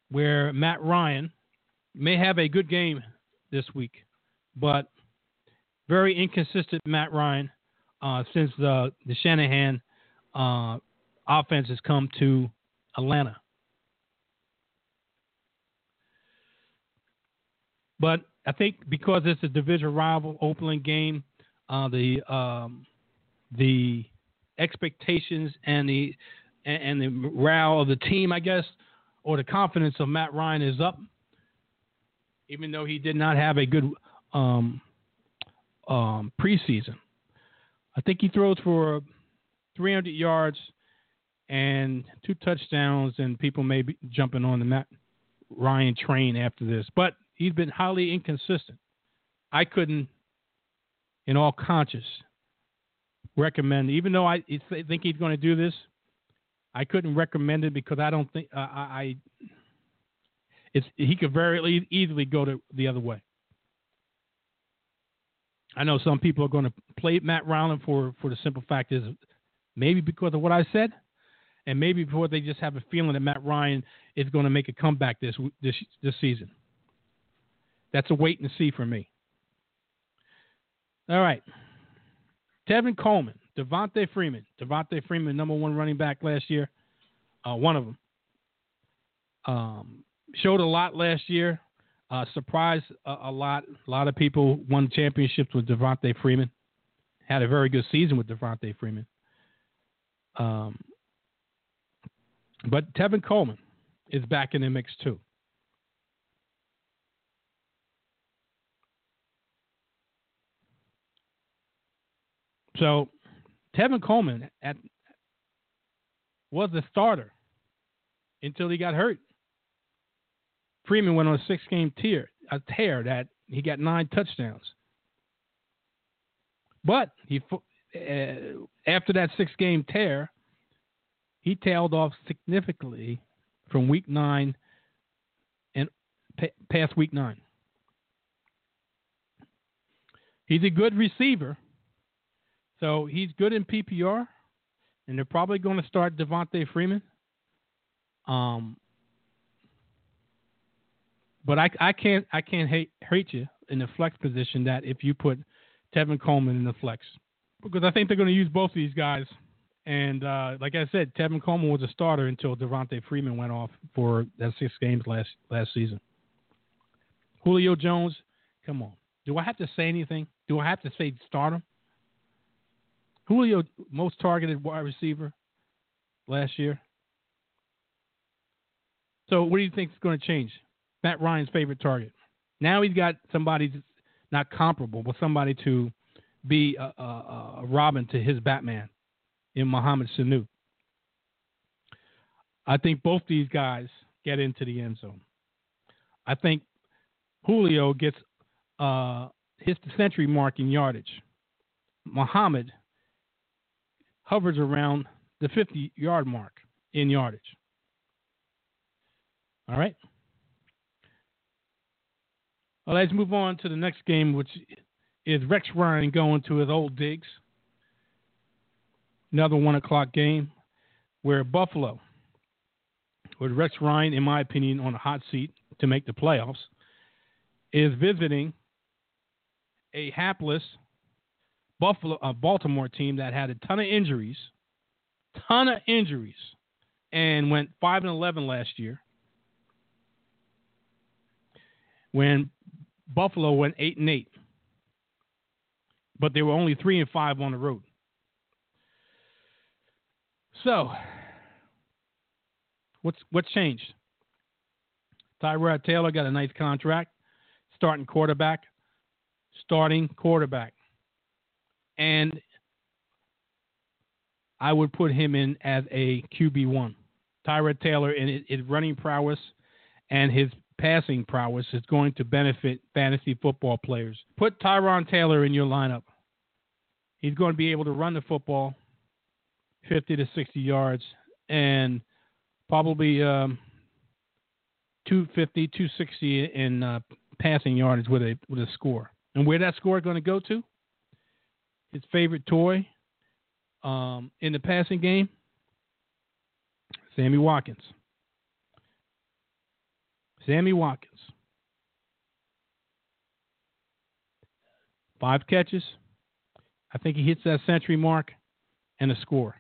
where Matt Ryan may have a good game this week, but very inconsistent Matt Ryan uh, since the, the Shanahan uh, offense has come to Atlanta. But I think because it's a division rival opening game, uh, the um, the expectations and the and, and the morale of the team, I guess, or the confidence of Matt Ryan is up, even though he did not have a good um, um, preseason. I think he throws for 300 yards and two touchdowns, and people may be jumping on the Matt Ryan train after this. But he's been highly inconsistent. I couldn't, in all conscience, recommend, even though I think he's going to do this, I couldn't recommend it because I don't think uh, I. It's he could very easily go to the other way. I know some people are going to play Matt Ryan for for the simple fact is maybe because of what I said, and maybe because they just have a feeling that Matt Ryan is going to make a comeback this this this season. That's a wait and see for me. All right. Tevin Coleman, Devonta Freeman. Devonta Freeman, number one running back last year. Uh, one of them. Um, showed a lot last year. Uh, surprised a, a, lot. A lot of people won championships with Devonta Freeman. Had a very good season with Devonta Freeman. Um, but Tevin Coleman is back in the mix too. So Tevin Coleman at was the starter until he got hurt. Freeman went on a six game tear, a tear that he got nine touchdowns. But he uh, after that six game tear, he tailed off significantly from week nine and past week nine. He's a good receiver, so he's good in PPR, and they're probably going to start Devonta Freeman. Um, but I, I can't I can't hate hate you in the flex position that if you put Tevin Coleman in the flex because I think they're going to use both of these guys. And uh, like I said, Tevin Coleman was a starter until Devonta Freeman went off for that six games last last season. Julio Jones, come on. Do I have to say anything? Do I have to say start him? Julio, most targeted wide receiver last year. So what do you think is going to change? Matt Ryan's favorite target. Now he's got somebody not comparable, but somebody to be a, a, a Robin to his Batman in Mohamed Sanu. I think both these guys get into the end zone. I think Julio gets uh, the century mark in yardage. Mohamed hovers around the 50 yard mark in yardage. All right. Well, let's move on to the next game, which is Rex Ryan going to his old digs. Another one o'clock game where Buffalo, with Rex Ryan, in my opinion, on a hot seat to make the playoffs, is visiting a hapless Buffalo uh, Baltimore team that had a ton of injuries, ton of injuries, and went five and eleven last year. When Buffalo went eight and eight, but they were only three and five on the road. So, what's what's changed? Tyrod Taylor got a nice contract, starting quarterback, starting quarterback, and I would put him in as a QB one. Tyrod Taylor in his running prowess and his passing prowess is going to benefit fantasy football players. Put Tyrod Taylor in your lineup. He's going to be able to run the football 50 to 60 yards and probably um, 250, 260 in uh, passing yards with a with a score. And where that score is going to go to? His favorite toy um, in the passing game, Sammy Watkins. Sammy Watkins. Five catches. I think he hits that century mark and a score.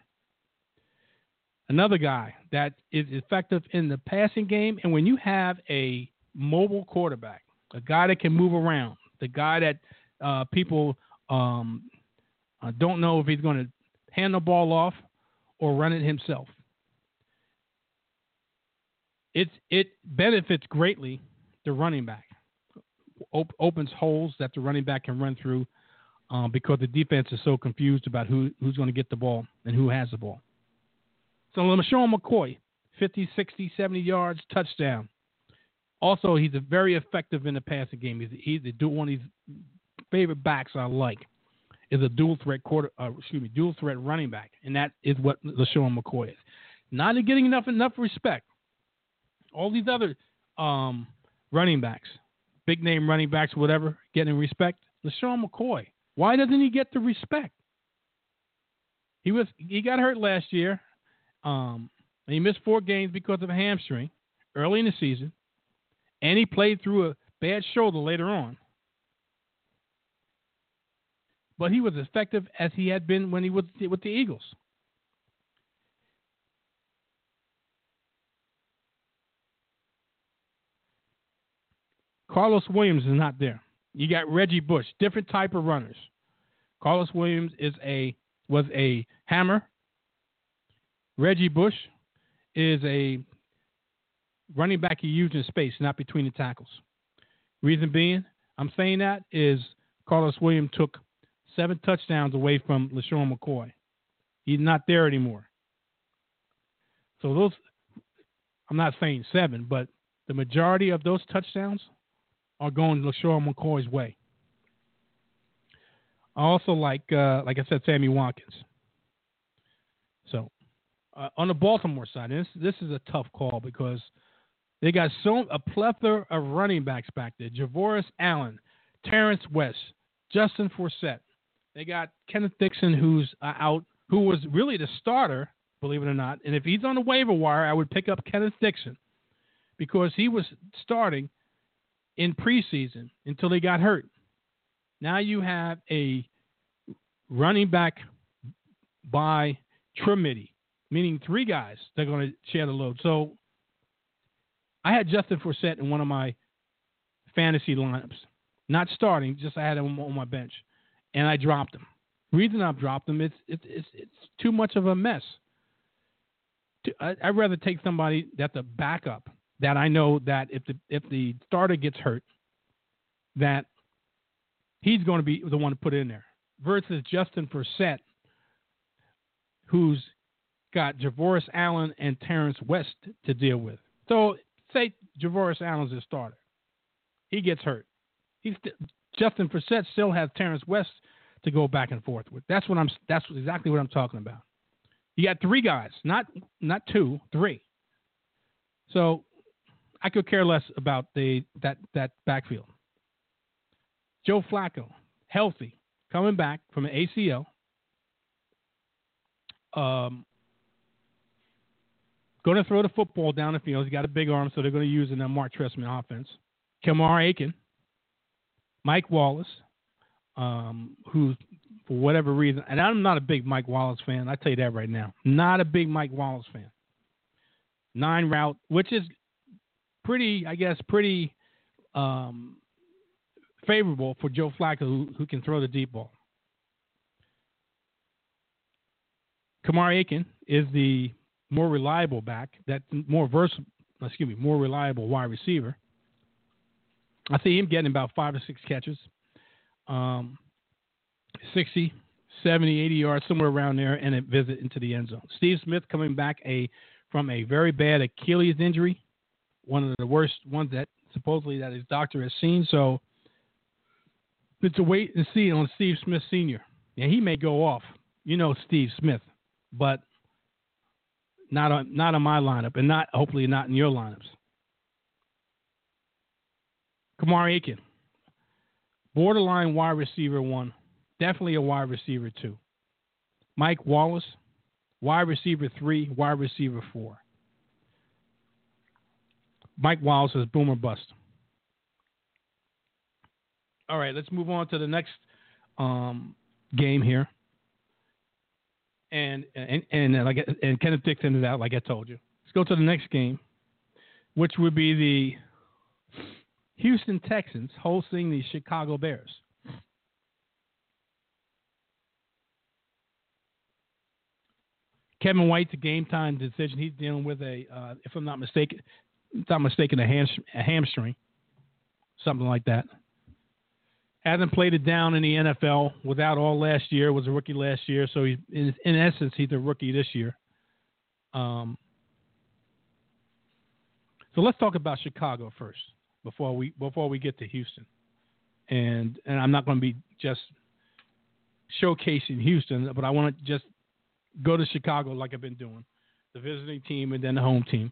Another guy that is effective in the passing game, and when you have a mobile quarterback, a guy that can move around, the guy that uh, people um, uh, don't know if he's going to hand the ball off or run it himself. It benefits greatly the running back. Op- opens holes that the running back can run through um, because the defense is so confused about who, who's going to get the ball and who has the ball. So LeSean McCoy, 50, 60, 70 yards, touchdown. Also, he's a very effective in the passing game. He's, he's one of his favorite backs I like is a dual threat quarter, uh, excuse me, dual threat running back, and that is what LeSean McCoy is. Not getting enough enough respect. All these other um, running backs, big name running backs, whatever, getting respect. LeSean McCoy, why doesn't he get the respect? He was he got hurt last year. Um, he missed four games because of a hamstring early in the season, and he played through a bad shoulder later on but he was effective as he had been when he was with the Eagles. Karlos Williams is not there. You got Reggie Bush, different type of runners. Karlos Williams is a was a hammer. Reggie Bush is a running back you use in space, not between the tackles. Reason being, I'm saying that is Karlos Williams took seven touchdowns away from LeSean McCoy. He's not there anymore. So those, I'm not saying seven, but the majority of those touchdowns are going LeSean McCoy's way. I also like, uh, like I said, Sammy Watkins. So uh, on the Baltimore side, this this is a tough call because they got so a plethora of running backs back there: Javorius Allen, Terrance West, Justin Forsett. They got Kenneth Dixon, who's uh, out, who was really the starter, believe it or not. And if he's on the waiver wire, I would pick up Kenneth Dixon because he was starting in preseason until he got hurt. Now you have a running back by Trimity, meaning three guys that are going to share the load. So I had Justin Forsett in one of my fantasy lineups, not starting, just I had him on my bench and I dropped them. Reason I've dropped them it's it's it's, it's too much of a mess. I'd rather take somebody that's a backup that I know that if the if the starter gets hurt, that he's going to be the one to put in there versus Justin Forsett, who's got Javorius Allen and Terrance West to deal with. So say Javorius Allen's a starter, he gets hurt. He's Justin Forsett still has Terrance West to go back and forth with. That's what I'm. That's exactly what I'm talking about. You got three guys, not not two, three. So I could care less about the that that backfield. Joe Flacco, healthy, coming back from an ACL. Um, going to throw the football down the field. He's got a big arm, so they're going to use in the Mark Trestman offense. Kamar Aiken, Mike Wallace, um, who, for whatever reason, and I'm not a big Mike Wallace fan. I tell you that right now. Not a big Mike Wallace fan. Nine route, which is pretty, I guess, pretty um, favorable for Joe Flacco, who, who can throw the deep ball. Kamari Aiken is the more reliable back, that more versatile, excuse me, more reliable wide receiver. I see him getting about five to six catches, um, 60, 70, 80 yards, somewhere around there, and a visit into the end zone. Steve Smith coming back a from a very bad Achilles injury, one of the worst ones that supposedly that his doctor has seen. So it's a wait and see on Steve Smith Sr. Yeah, he may go off. You know Steve Smith, but not on not on my lineup, and not hopefully not in your lineups. Kamar Aiken, borderline wide receiver one, definitely a wide receiver two. Mike Wallace, wide receiver three, wide receiver four. Mike Wallace is boomer bust. All right, let's move on to the next um, game here. And and and like and Kenneth Dixon is out, like I told you. Let's go to the next game, which would be the Houston Texans hosting the Chicago Bears. Kevin White's a game time decision. He's dealing with a, uh, if I'm not mistaken, if I'm mistaken, a, a hamstring, something like that. Hasn't played it down in the NFL without all last year. Was a rookie last year, so he's in, in essence he's a rookie this year. Um, so let's talk about Chicago first before we before we get to Houston. And and I'm not going to be just showcasing Houston, but I want to just go to Chicago like I've been doing, the visiting team and then the home team.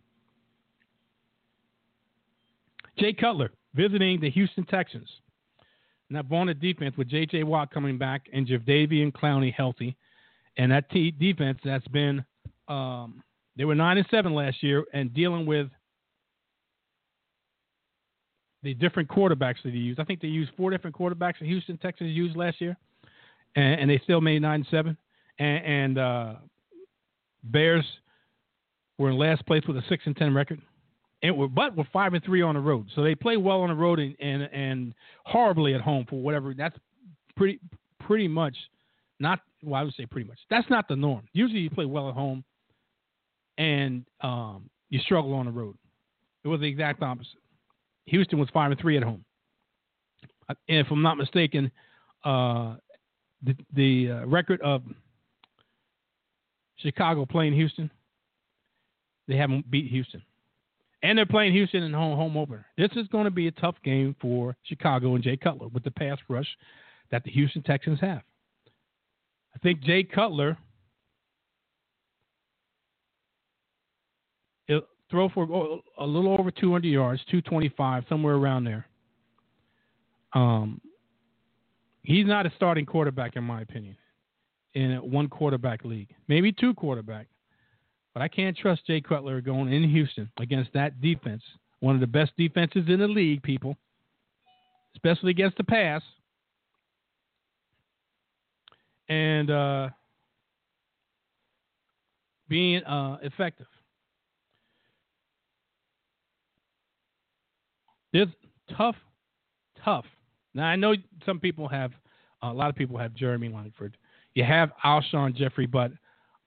Jay Cutler visiting the Houston Texans. Now, on the defense with J.J. Watt coming back and Jadeveon Clowney healthy, and that t- defense that's been um, they were nine and seven last year and dealing with the different quarterbacks that they used. I think they used four different quarterbacks that Houston Texans used last year, and, and they still made nine and seven. And, and uh, Bears were in last place with a six and ten record, and were, but were five and three on the road. So they play well on the road and, and and horribly at home for whatever. That's pretty pretty much not. Well, I would say pretty much. That's not the norm. Usually you play well at home, and um, you struggle on the road. It was the exact opposite. Houston was five and three at home. And if I'm not mistaken, uh, the the uh, record of Chicago playing Houston, they haven't beat Houston, and they're playing Houston in home home opener. This is going to be a tough game for Chicago and Jay Cutler with the pass rush that the Houston Texans have. I think Jay Cutler throw for a little over 200 yards, 225, somewhere around there. Um, he's not a starting quarterback in my opinion in a one quarterback league, maybe two quarterback. But I can't trust Jay Cutler going in Houston against that defense, one of the best defenses in the league, people, especially against the pass. And uh, being uh, effective. There's tough, tough. Now I know some people have, a lot of people have Jeremy Langford. You have Alshon Jeffery, but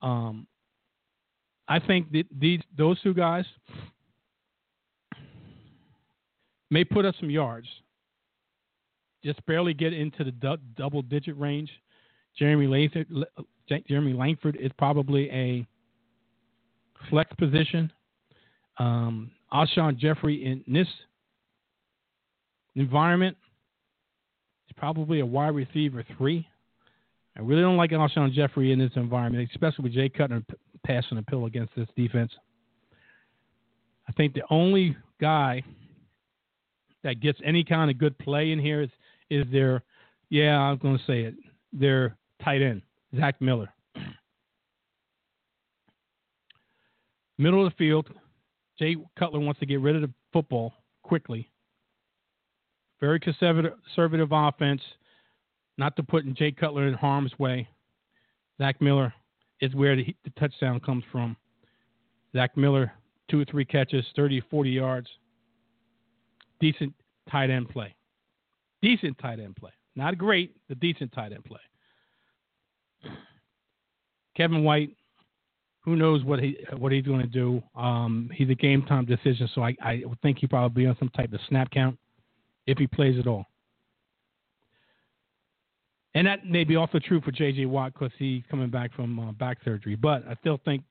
um, I think that these those two guys may put up some yards, just barely get into the du- double digit range. Jeremy Langford, Jeremy Langford is probably a flex position. Um, Alshon Jeffery in this environment, he's probably a wide receiver three. I really don't like Alshon Jeffery in this environment, especially with Jay Cutler passing the pill against this defense. I think the only guy that gets any kind of good play in here is is their, yeah, I'm going to say it, their tight end, Zach Miller. Middle of the field, Jay Cutler wants to get rid of the football quickly. Very conservative, conservative offense, not to put in Jay Cutler in harm's way. Zach Miller is where the, the touchdown comes from. Zach Miller, two or three catches, 30, 40 yards. Decent tight end play. Decent tight end play. Not great, but decent tight end play. Kevin White, who knows what he what he's going to do? Um, he's a game time decision, so I, I think he probably be on some type of snap count if he plays at all. And that may be also true for J.J. Watt because he's coming back from uh, back surgery. But I still think,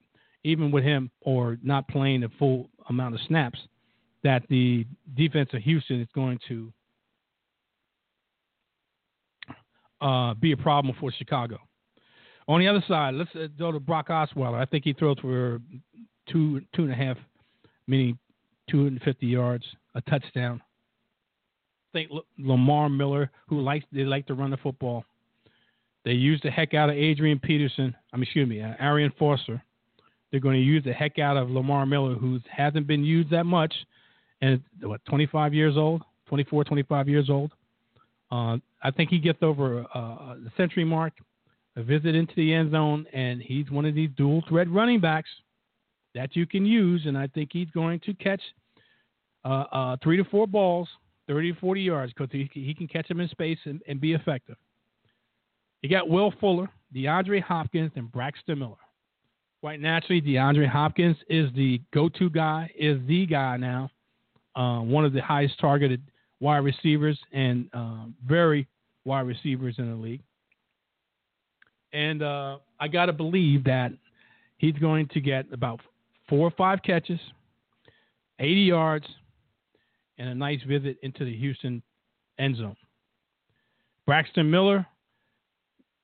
even with him or not playing the full amount of snaps, that the defense of Houston is going to uh, be a problem for Chicago. On the other side, let's uh, go to Brock Osweiler. I think he throws for two two and a half, meaning 250 yards, a touchdown think Lamar Miller, who likes they like to run the football. They use the heck out of Adrian Peterson. I mean, excuse me, uh, Arian Foster. They're going to use the heck out of Lamar Miller, who hasn't been used that much, and what 25 years old, 24, 25 years old. Uh, I think he gets over uh, the century mark, a visit into the end zone, and he's one of these dual threat running backs that you can use. And I think he's going to catch uh, uh, three to four balls, 30 to 40 yards, because he, he can catch them in space and, and be effective. You got Will Fuller, DeAndre Hopkins, and Braxton Miller. Quite naturally, DeAndre Hopkins is the go-to guy, is the guy now, uh, one of the highest targeted wide receivers and uh, very wide receivers in the league. And uh, I got to believe that he's going to get about four or five catches, 80 yards, and a nice visit into the Houston end zone. Braxton Miller,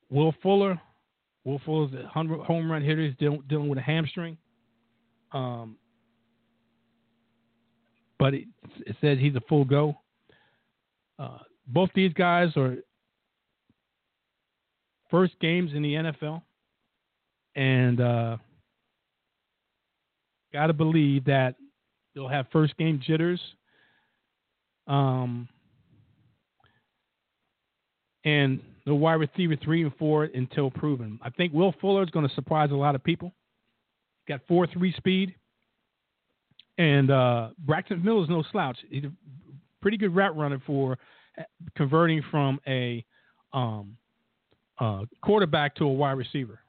Will Fuller. Will Fuller's a home run hitter. He's dealing, with a hamstring. Um, but it, it said he's a full go. Uh, both these guys are first games in the NFL, and uh, got to believe that they'll have first game jitters. Um, and the wide receiver three and four until proven. I think Will Fuller is going to surprise a lot of people. Got four three speed, and uh, Braxton Miller is no slouch. He's a pretty good route runner for converting from a um, uh, quarterback to a wide receiver.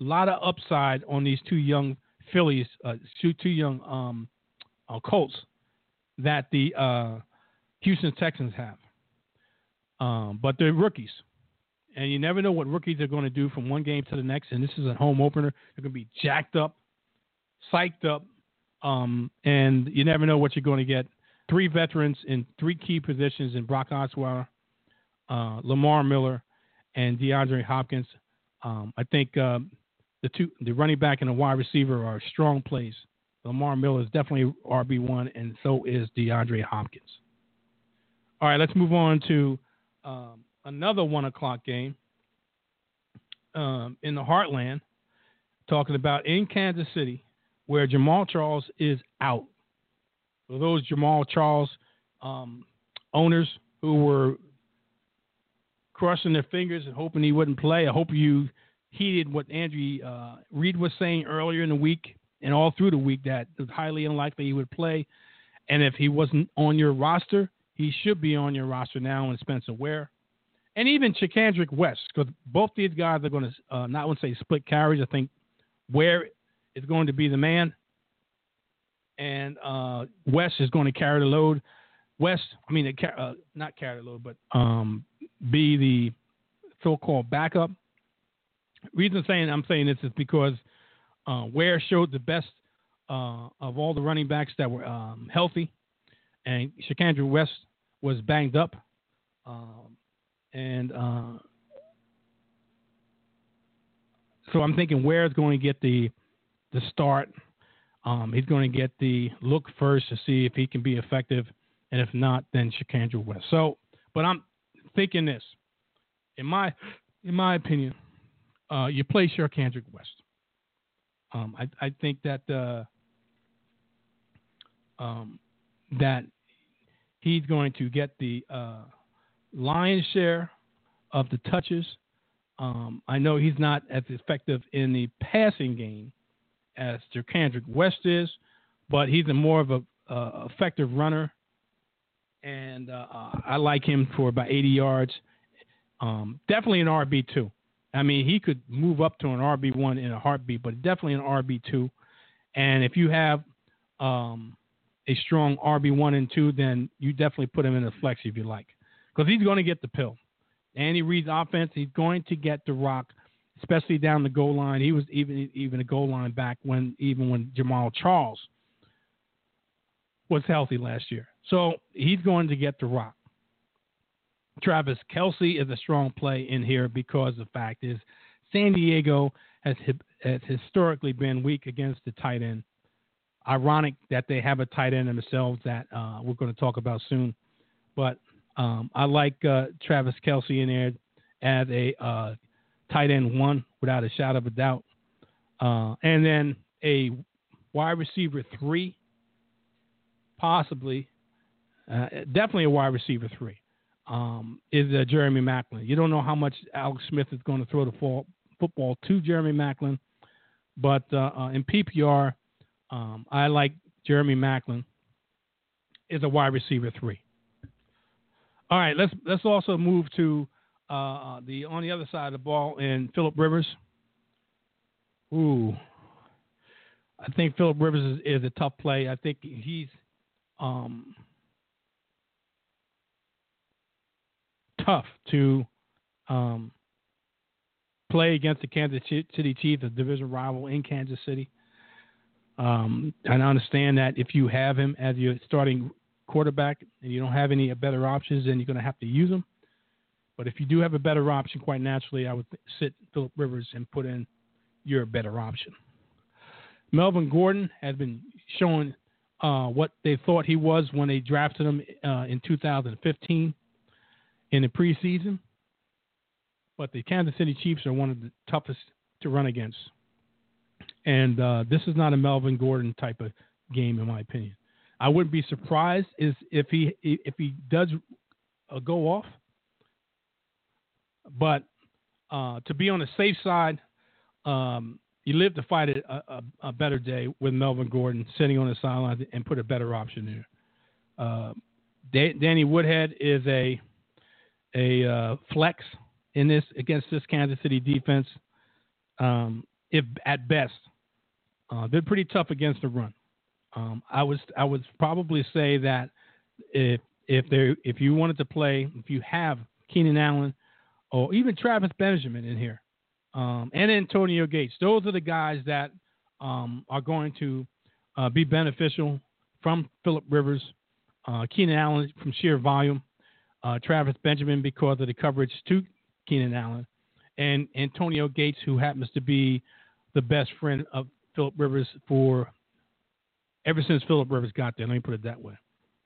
A lot of upside on these two young fillies, uh, two, two young um, uh, Colts that the uh, Houston Texans have. Um, but they're rookies. And you never know what rookies are going to do from one game to the next. And this is a home opener. They're going to be jacked up, psyched up, um, and you never know what you're going to get three veterans in three key positions in Brock Osweiler, uh, Lamar Miller, and DeAndre Hopkins. Um, I think uh, the two, the running back and the wide receiver, are strong plays. Lamar Miller is definitely RB one, and so is DeAndre Hopkins. All right, let's move on to um, another one o'clock game um, in the Heartland, talking about in Kansas City, where Jamaal Charles is out for those Jamaal Charles um, owners who were crossing their fingers and hoping he wouldn't play, I hope you heeded what Andrew uh, Reid was saying earlier in the week and all through the week that it was highly unlikely he would play. And if he wasn't on your roster, he should be on your roster now and Spencer Ware. And even Charcandrick West, because both these guys are going to uh, not want to say split carries. I think Ware is going to be the man and uh, West is going to carry the load. West, I mean, uh, not carry the load, but um, be the so-called backup. Reason saying I'm saying this is because uh, Ware showed the best uh, of all the running backs that were um, healthy, and Charcandrick West was banged up, um, and uh, so I'm thinking Ware is going to get the the start um, he's going to get the look first to see if he can be effective, and if not, then Charcandrick West. So, but I'm thinking this, in my in my opinion, uh, you play Charcandrick West. Um, I, I think that uh, um, that he's going to get the uh, lion's share of the touches. Um, I know he's not as effective in the passing game as Charcandrick West is, but he's a more of a uh, effective runner, and uh, I like him for about 80 yards. Um, definitely an RB two. I mean, he could move up to an RB one in a heartbeat, but definitely an RB two. And if you have um, a strong RB one and two, then you definitely put him in a flex if you like, because he's going to get the pill. Andy Reid's offense, he's going to get the rock especially down the goal line. He was even even a goal line back when even when Jamaal Charles was healthy last year. So he's going to get the rock. Travis Kelce is a strong play in here because the fact is San Diego has, has historically been weak against the tight end. Ironic that they have a tight end themselves that uh, we're going to talk about soon. But um, I like uh, Travis Kelce in there as a uh, tight end one without a shadow of a doubt. Uh, and then a wide receiver three, possibly, uh, definitely a wide receiver three, um, is uh, Jeremy Maclin. You don't know how much Alex Smith is going to throw the football to Jeremy Maclin, but in PPR, um, I like Jeremy Maclin is a wide receiver three. All right, let's let's also move to uh, the on the other side of the ball in Philip Rivers. Ooh, I think Philip Rivers is, is, a tough play. I think he's um, tough to um, play against the Kansas City Chiefs, a division rival in Kansas City. Um, and I understand that if you have him as your starting quarterback and you don't have any better options, then you're going to have to use him. But if you do have a better option, quite naturally, I would sit Philip Rivers and put in your better option. Melvin Gordon has been showing uh, what they thought he was when they drafted him uh, in 2015 in the preseason. But the Kansas City Chiefs are one of the toughest to run against. And uh, this is not a Melvin Gordon type of game, in my opinion. I wouldn't be surprised is if he if he does uh, go off, but uh, to be on the safe side, um, you live to fight a, a, a, better day with Melvin Gordon sitting on the sideline and put a better option there. Uh, Danny Woodhead is a a uh, flex in this against this Kansas City defense. Um, if at best, uh, they're pretty tough against the run. Um, I was I would probably say that if if there if you wanted to play if you have Keenan Allen or even Travis Benjamin in here um, and Antonio Gates, those are the guys that um, are going to uh, be beneficial from Philip Rivers, uh, Keenan Allen from sheer volume, uh, Travis Benjamin because of the coverage to Keenan Allen, and Antonio Gates who happens to be the best friend of Philip Rivers for ever since Philip Rivers got there. Let me put it that way.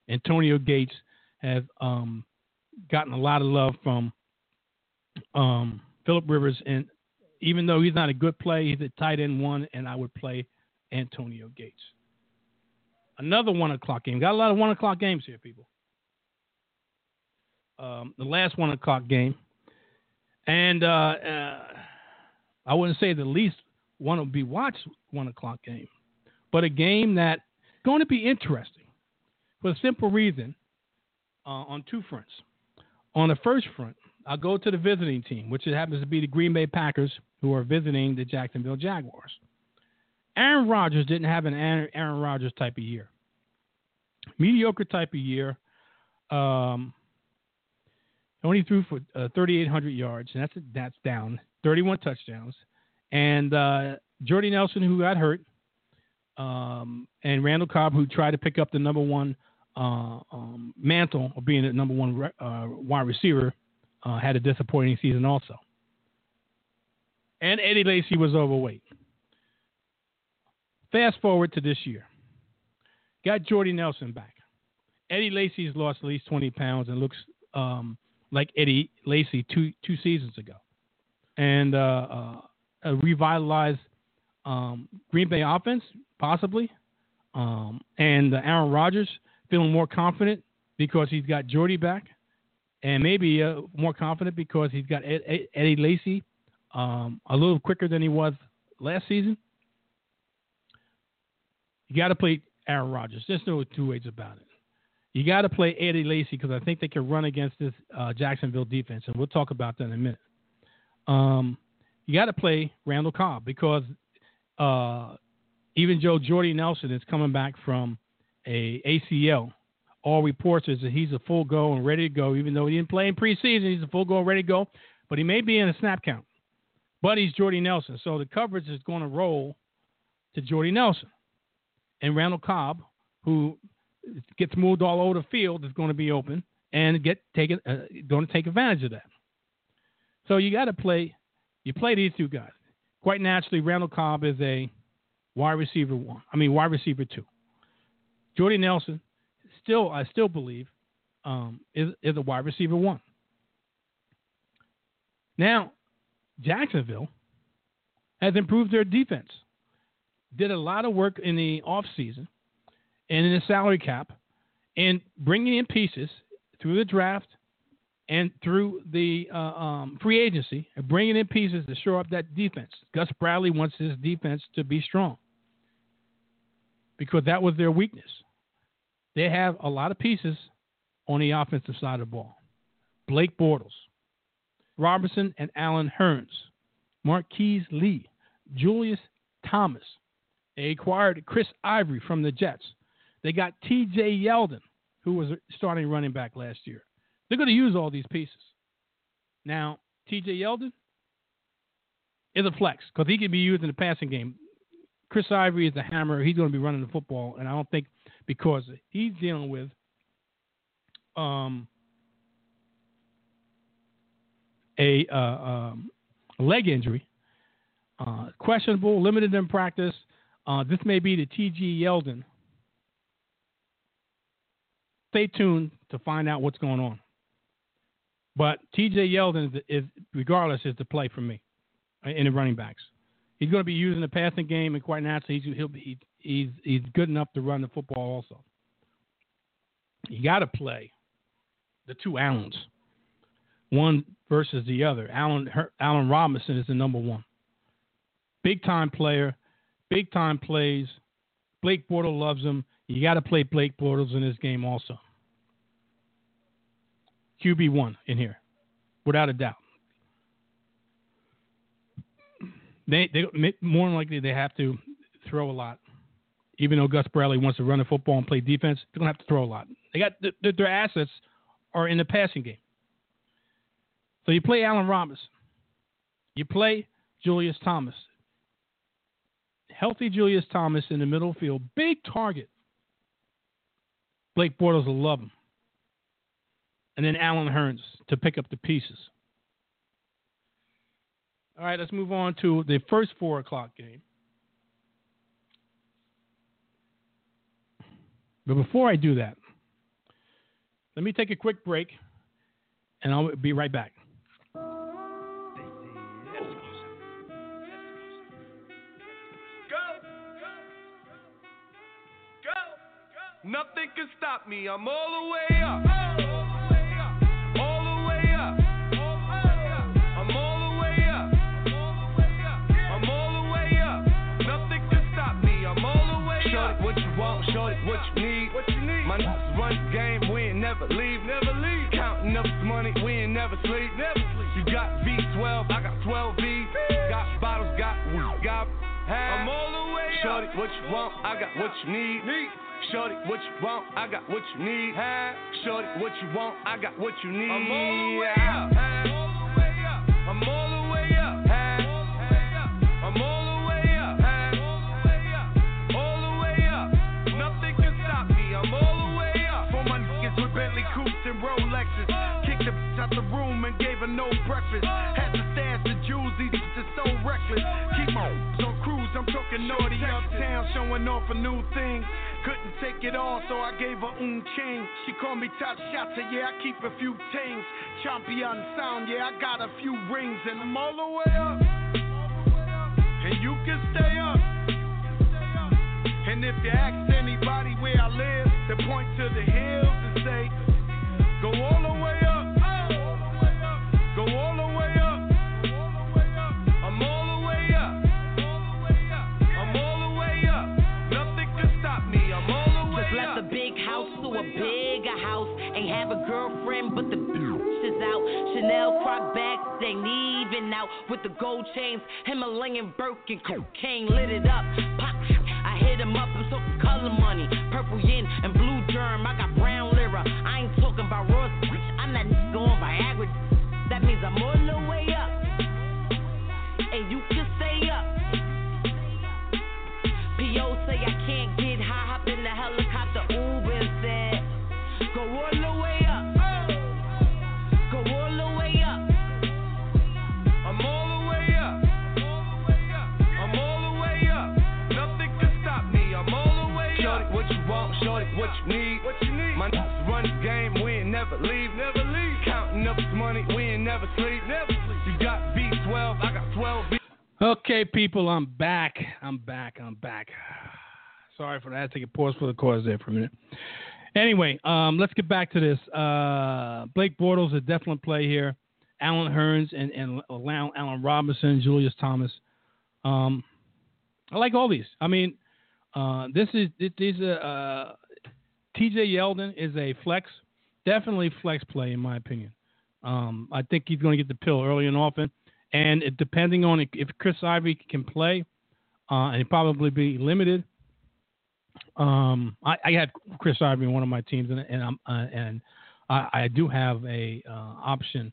Antonio Gates has um, gotten a lot of love from um, Philip Rivers, and even though he's not a good play, he's a tight end one, and I would play Antonio Gates. Another one o'clock game. Got a lot of one o'clock games here, people. Um, the last one o'clock game, and uh, uh, I wouldn't say the least one to be watched one o'clock game but a game that's going to be interesting for a simple reason uh, on two fronts. On the first front, I'll go to the visiting team, which happens to be the Green Bay Packers, who are visiting the Jacksonville Jaguars. Aaron Rodgers didn't have an Aaron Rodgers type of year. Mediocre type of year. Um, only threw for uh, 3,800 yards, and that's that's down. 31 touchdowns, and uh, Jordy Nelson, who got hurt, um, and Randall Cobb, who tried to pick up the number one uh, um, mantle of being the number one re- uh, wide receiver, uh, had a disappointing season also. And Eddie Lacy was overweight. Fast forward to this year. Got Jordy Nelson back. Eddie Lacy's lost at least 20 pounds and looks um, like Eddie Lacy two two seasons ago. And uh, uh, a revitalized um, Green Bay offense possibly. Um, and uh, Aaron Rodgers feeling more confident because he's got Jordy back, and maybe uh, more confident because he's got Ed, Ed, Eddie Lacy um, a little quicker than he was last season. You got to play Aaron Rodgers. There's no two ways about it. You got to play Eddie Lacy because I think they can run against this uh, Jacksonville defense, and we'll talk about that in a minute. Um, you got to play Randall Cobb because uh, even Joe Jordy Nelson is coming back from a ACL. All reports is that he's a full go and ready to go, even though he didn't play in preseason. He's a full go and ready to go, but he may be in a snap count. But he's Jordy Nelson, so the coverage is going to roll to Jordy Nelson and Randall Cobb, who gets moved all over the field, is going to be open and get taken, uh, going to take advantage of that. So you got to play. You play these two guys. Quite naturally, Randall Cobb is a wide receiver one. I mean, wide receiver two. Jordy Nelson, still, I still believe, um, is is a wide receiver one. Now, Jacksonville has improved their defense. Did a lot of work in the offseason and in the salary cap and bringing in pieces through the draft and through the uh, um, free agency, and bringing in pieces to shore up that defense. Gus Bradley wants his defense to be strong because that was their weakness. They have a lot of pieces on the offensive side of the ball. Blake Bortles, Robertson and Allen Hurns, Marquise Lee, Julius Thomas. They acquired Chris Ivory from the Jets. They got T.J. Yeldon, who was starting running back last year. They're going to use all these pieces. Now, T.J. Yeldon is a flex because he can be used in the passing game. Chris Ivory is the hammer. He's going to be running the football, and I don't think because he's dealing with um, a uh, um, leg injury, uh, questionable, limited in practice. Uh, this may be the T.J. Yeldon. Stay tuned to find out what's going on. But T.J. Yeldon is, regardless, is the play for me in the running backs. He's going to be using the passing game, and quite naturally, he's he'll be he's he's good enough to run the football also. You got to play the two Allens, one versus the other. Allen Allen Robinson is the number one, big time player, big time plays. Blake Bortles loves him. You got to play Blake Bortles in this game also. QB one in here, without a doubt. They they more than likely they have to throw a lot. Even though Gus Bradley wants to run the football and play defense, they're gonna have to throw a lot. They got the, their assets are in the passing game. So you play Allen Robinson, you play Julius Thomas, healthy Julius Thomas in the middle field, big target. Blake Bortles will love him. And then Allen Hurns to pick up the pieces. All right, let's move on to the first four o'clock game. But before I do that, let me take a quick break and I'll be right back. Go! Go! Go! Nothing can stop me. I'm all the way up. Run game, we ain't never leave, never leave. Counting up money, we ain't never sleep, never sleep. You got V12, I got 12 V. Got bottles, got we got. I'm all the way Shorty, what you want? I got what you need. need. Shorty, what you want? I got what you need. Shorty, what you want? I got what you need. I'm all the way up. Rolexes. Kicked the bitch out the room and gave her no breakfast. Had to stash the jewels, these just so reckless. Keep on cruise, I'm talking naughty uptown, showing off a new thing. Couldn't take it all, so I gave her un king. She called me top shotter, yeah, I keep a few tings. Champion sound, yeah, I got a few rings, and I'm all the way up. And you can stay up. And if you ask anybody where I live, they point to the hills and say, Go all the way up. Go all the way up. I'm all the way up. I'm all the way up. Nothing can stop me. I'm all the way Just left a big house to a bigger house. Ain't have a girlfriend, but the is out. Chanel croc bags, they even out with the gold chains. Himalayan Birkin, cocaine lit it up. Pop, I hit him up, I'm talking color money. Purple yin and blue I'm going Viagra. That means I'm all the way up. And you can stay up. P.O. say I can't get high, hop in the helicopter, Uber said, go all the way up. Go all the way up. I'm all the way up. I'm all the way up. Nothing can stop me. I'm all the way up. Shorty, what you want? Shorty, what you need? What you need? My run the game, we ain't never leave, never up money, we ain't never sleep, never sleep. You got V12, I got 12 V. Okay, people, I'm back. I'm back. I'm back. <sighs> Sorry for that. I Take a pause for the cause there for a minute. Anyway, um, let's get back to this. Uh, Blake Bortles is a definite play here. Allen Hurns and, and Allen Robinson, Julius Thomas. Um, I like all these. I mean, uh, this is these uh, T.J. Yeldon is a flex, definitely flex play in my opinion. Um, I think he's going to get the pill early and often, and it, depending on if Chris Ivory can play, uh, and probably be limited. Um, I, I, had Chris Ivory in one of my teams, and, and I'm uh, and I, I, do have a uh, option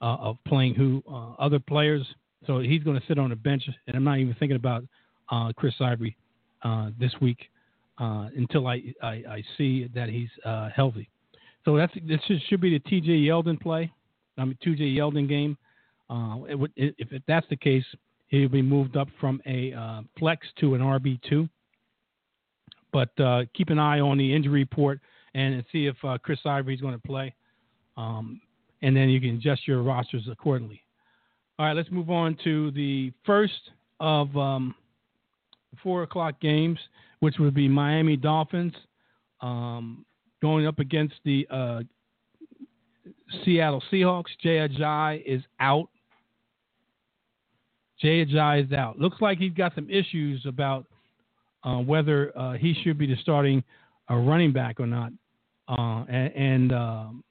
uh, of playing who uh, other players. So he's going to sit on the bench, and I'm not even thinking about uh, Chris Ivory this week until I, I, I, see that he's healthy. So that's this should be the T.J. Yeldon play. I mean, T.J. Yeldon game. It would, if that's the case, he'll be moved up from a flex to an RB two. But uh, keep an eye on the injury report and see if uh, Chris Ivory is going to play. Um, and then you can adjust your rosters accordingly. All right, let's move on to the first of um, four o'clock games, which would be Miami Dolphins um, going up against the uh, Seattle Seahawks. Jay Ajayi is out. Jay Ajayi is out. Looks like he's got some issues about uh, whether uh, he should be the starting uh, running back or not. Uh, and, and um,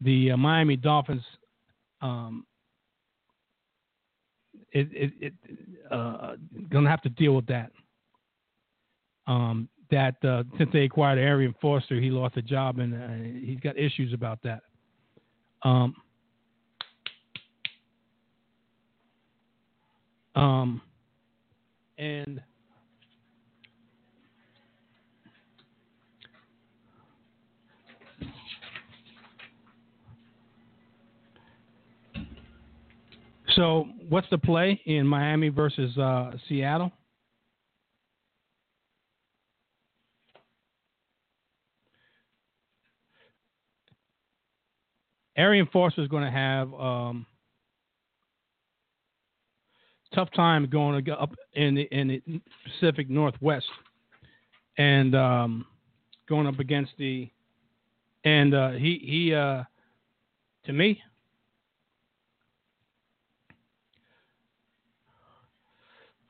the uh, Miami Dolphins, um, it, it, it gonna have to deal with that. Um, that since they acquired Arian Foster, he lost a job and he's got issues about that. Um, um, and So, what's the play in Miami versus uh, Seattle? Arian Foster is going to have um, tough time going up in the, in the Pacific Northwest and um, going up against the and uh, he he uh, to me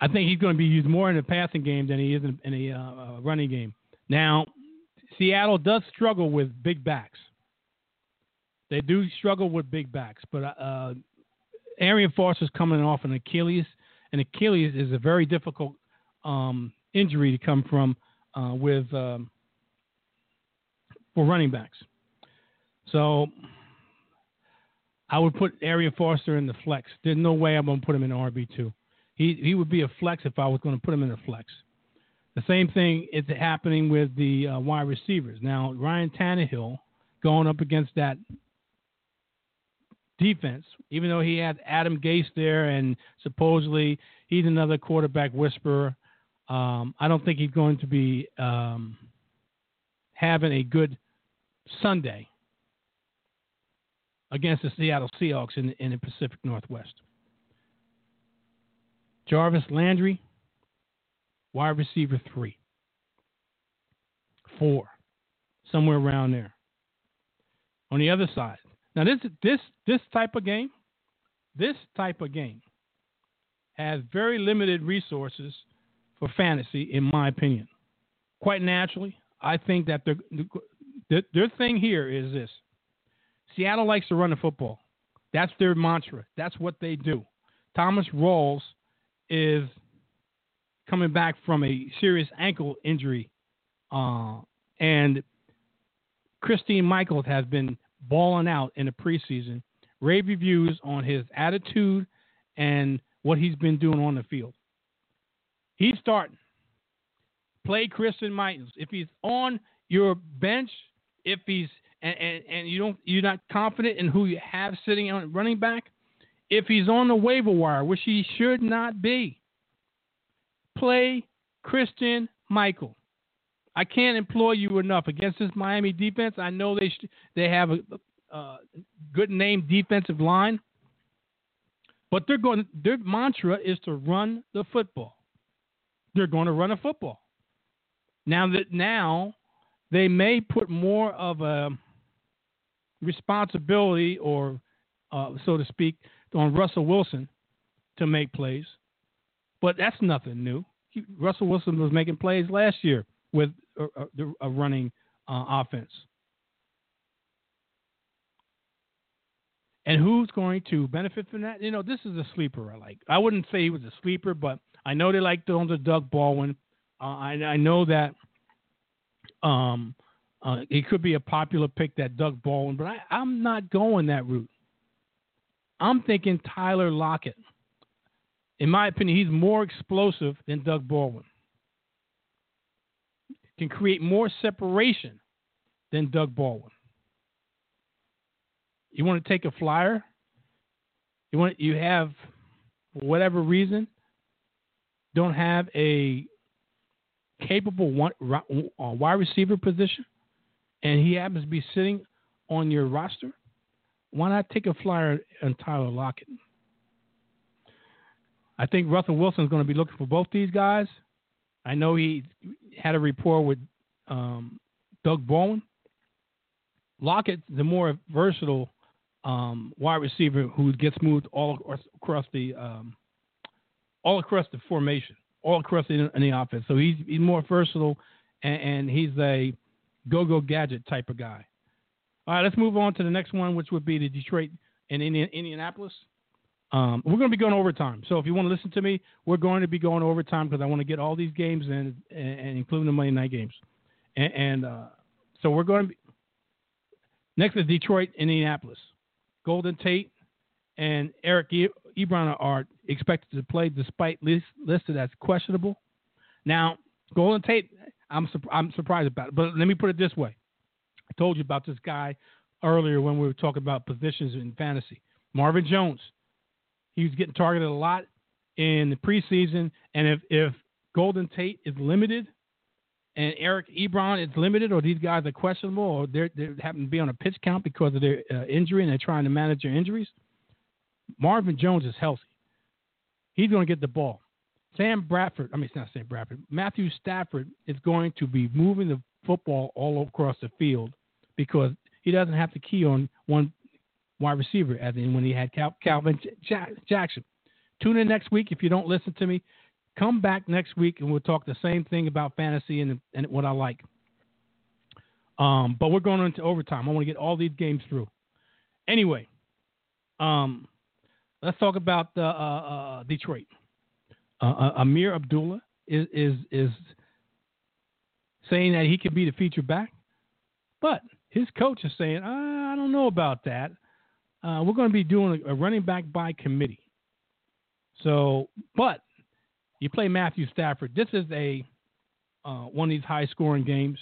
I think he's going to be used more in the passing game than he is in, the uh, uh, running game. Now, Seattle does struggle with big backs. They do struggle with big backs, but uh, Arian Foster's coming off an Achilles, and Achilles is a very difficult um, injury to come from uh, with um, for running backs. So I would put Arian Foster in the flex. There's no way I'm going to put him in RB two. He he would be a flex if I was going to put him in a flex. The same thing is happening with the uh, wide receivers. Now Ryan Tannehill going up against that defense, even though he had Adam Gase there and supposedly he's another quarterback whisperer. Um, I don't think he's going to be um, having a good Sunday against the Seattle Seahawks in, in the Pacific Northwest. Jarvis Landry, wide receiver three, four, somewhere around there. On the other side, now this this this type of game, this type of game has very limited resources for fantasy, in my opinion. Quite naturally, I think that their their, their thing here is this: Seattle likes to run the football. That's their mantra. That's what they do. Thomas Rawls is coming back from a serious ankle injury, uh, and Christine Michaels has been balling out in the preseason. Rave reviews on his attitude and what he's been doing on the field. He's starting. Play Christine Michaels. If he's on your bench, if he's and, and, and you don't you're not confident in who you have sitting on running back, if he's on the waiver wire, which he should not be, play Christian Michael. I can't employ you enough against this Miami defense. I know they sh- they have a, a good name defensive line, but they're going. Their mantra is to run the football. They're going to run a football. Now that now they may put more of a responsibility, or uh, so to speak, on Russell Wilson to make plays. But that's nothing new. Russell Wilson was making plays last year with a, a, a running uh, offense. And who's going to benefit from that? You know, this is a sleeper. I like. I wouldn't say he was a sleeper, but I know they like those to Doug Baldwin. Uh, I, I know that um, uh, it could be a popular pick that Doug Baldwin, but I, I'm not going that route. I'm thinking Tyler Lockett. In my opinion, he's more explosive than Doug Baldwin. Can create more separation than Doug Baldwin. You want to take a flyer? You want you have for whatever reason don't have a capable one, uh, wide receiver position, and he happens to be sitting on your roster, why not take a flyer on Tyler Lockett? I think Russell Wilson is going to be looking for both these guys. I know he had a rapport with um, Doug Baldwin. Lockett, the more versatile um, wide receiver who gets moved all across the um, all across the formation, all across the, in the offense. So he's he's more versatile, and, and he's a go-go gadget type of guy. All right, let's move on to the next one, which would be the Detroit and Indian, Indianapolis. Um, we're going to be going overtime. So if you want to listen to me, we're going to be going overtime because I want to get all these games in, and, and including the Monday night games. And, and uh, so we're going to be next is Detroit, and Indianapolis. Golden Tate and Eric Ebron are expected to play despite list, listed as questionable. Now, Golden Tate, I'm I'm surprised about it, but let me put it this way: I told you about this guy earlier when we were talking about positions in fantasy. Marvin Jones, he was getting targeted a lot in the preseason, and if if Golden Tate is limited and Eric Ebron is limited, or these guys are questionable, or they happen to be on a pitch count because of their uh, injury and they're trying to manage their injuries, Marvin Jones is healthy. He's going to get the ball. Sam Bradford, I mean, it's not Sam Bradford, Matthew Stafford is going to be moving the football all across the field because he doesn't have to key on one wide receiver as in when he had Cal- Calvin Jackson. Tune in next week if you don't listen to me. Come back next week and we'll talk the same thing about fantasy and, and what I like. Um, but we're going into overtime. I want to get all these games through. Anyway, um, let's talk about uh, uh, Detroit. Uh, uh, Ameer Abdullah is, is is saying that he could be the feature back, but his coach is saying, I don't know about that. Uh, we're going to be doing a running back by committee. So, but you play Matthew Stafford. This is a uh, one of these high scoring games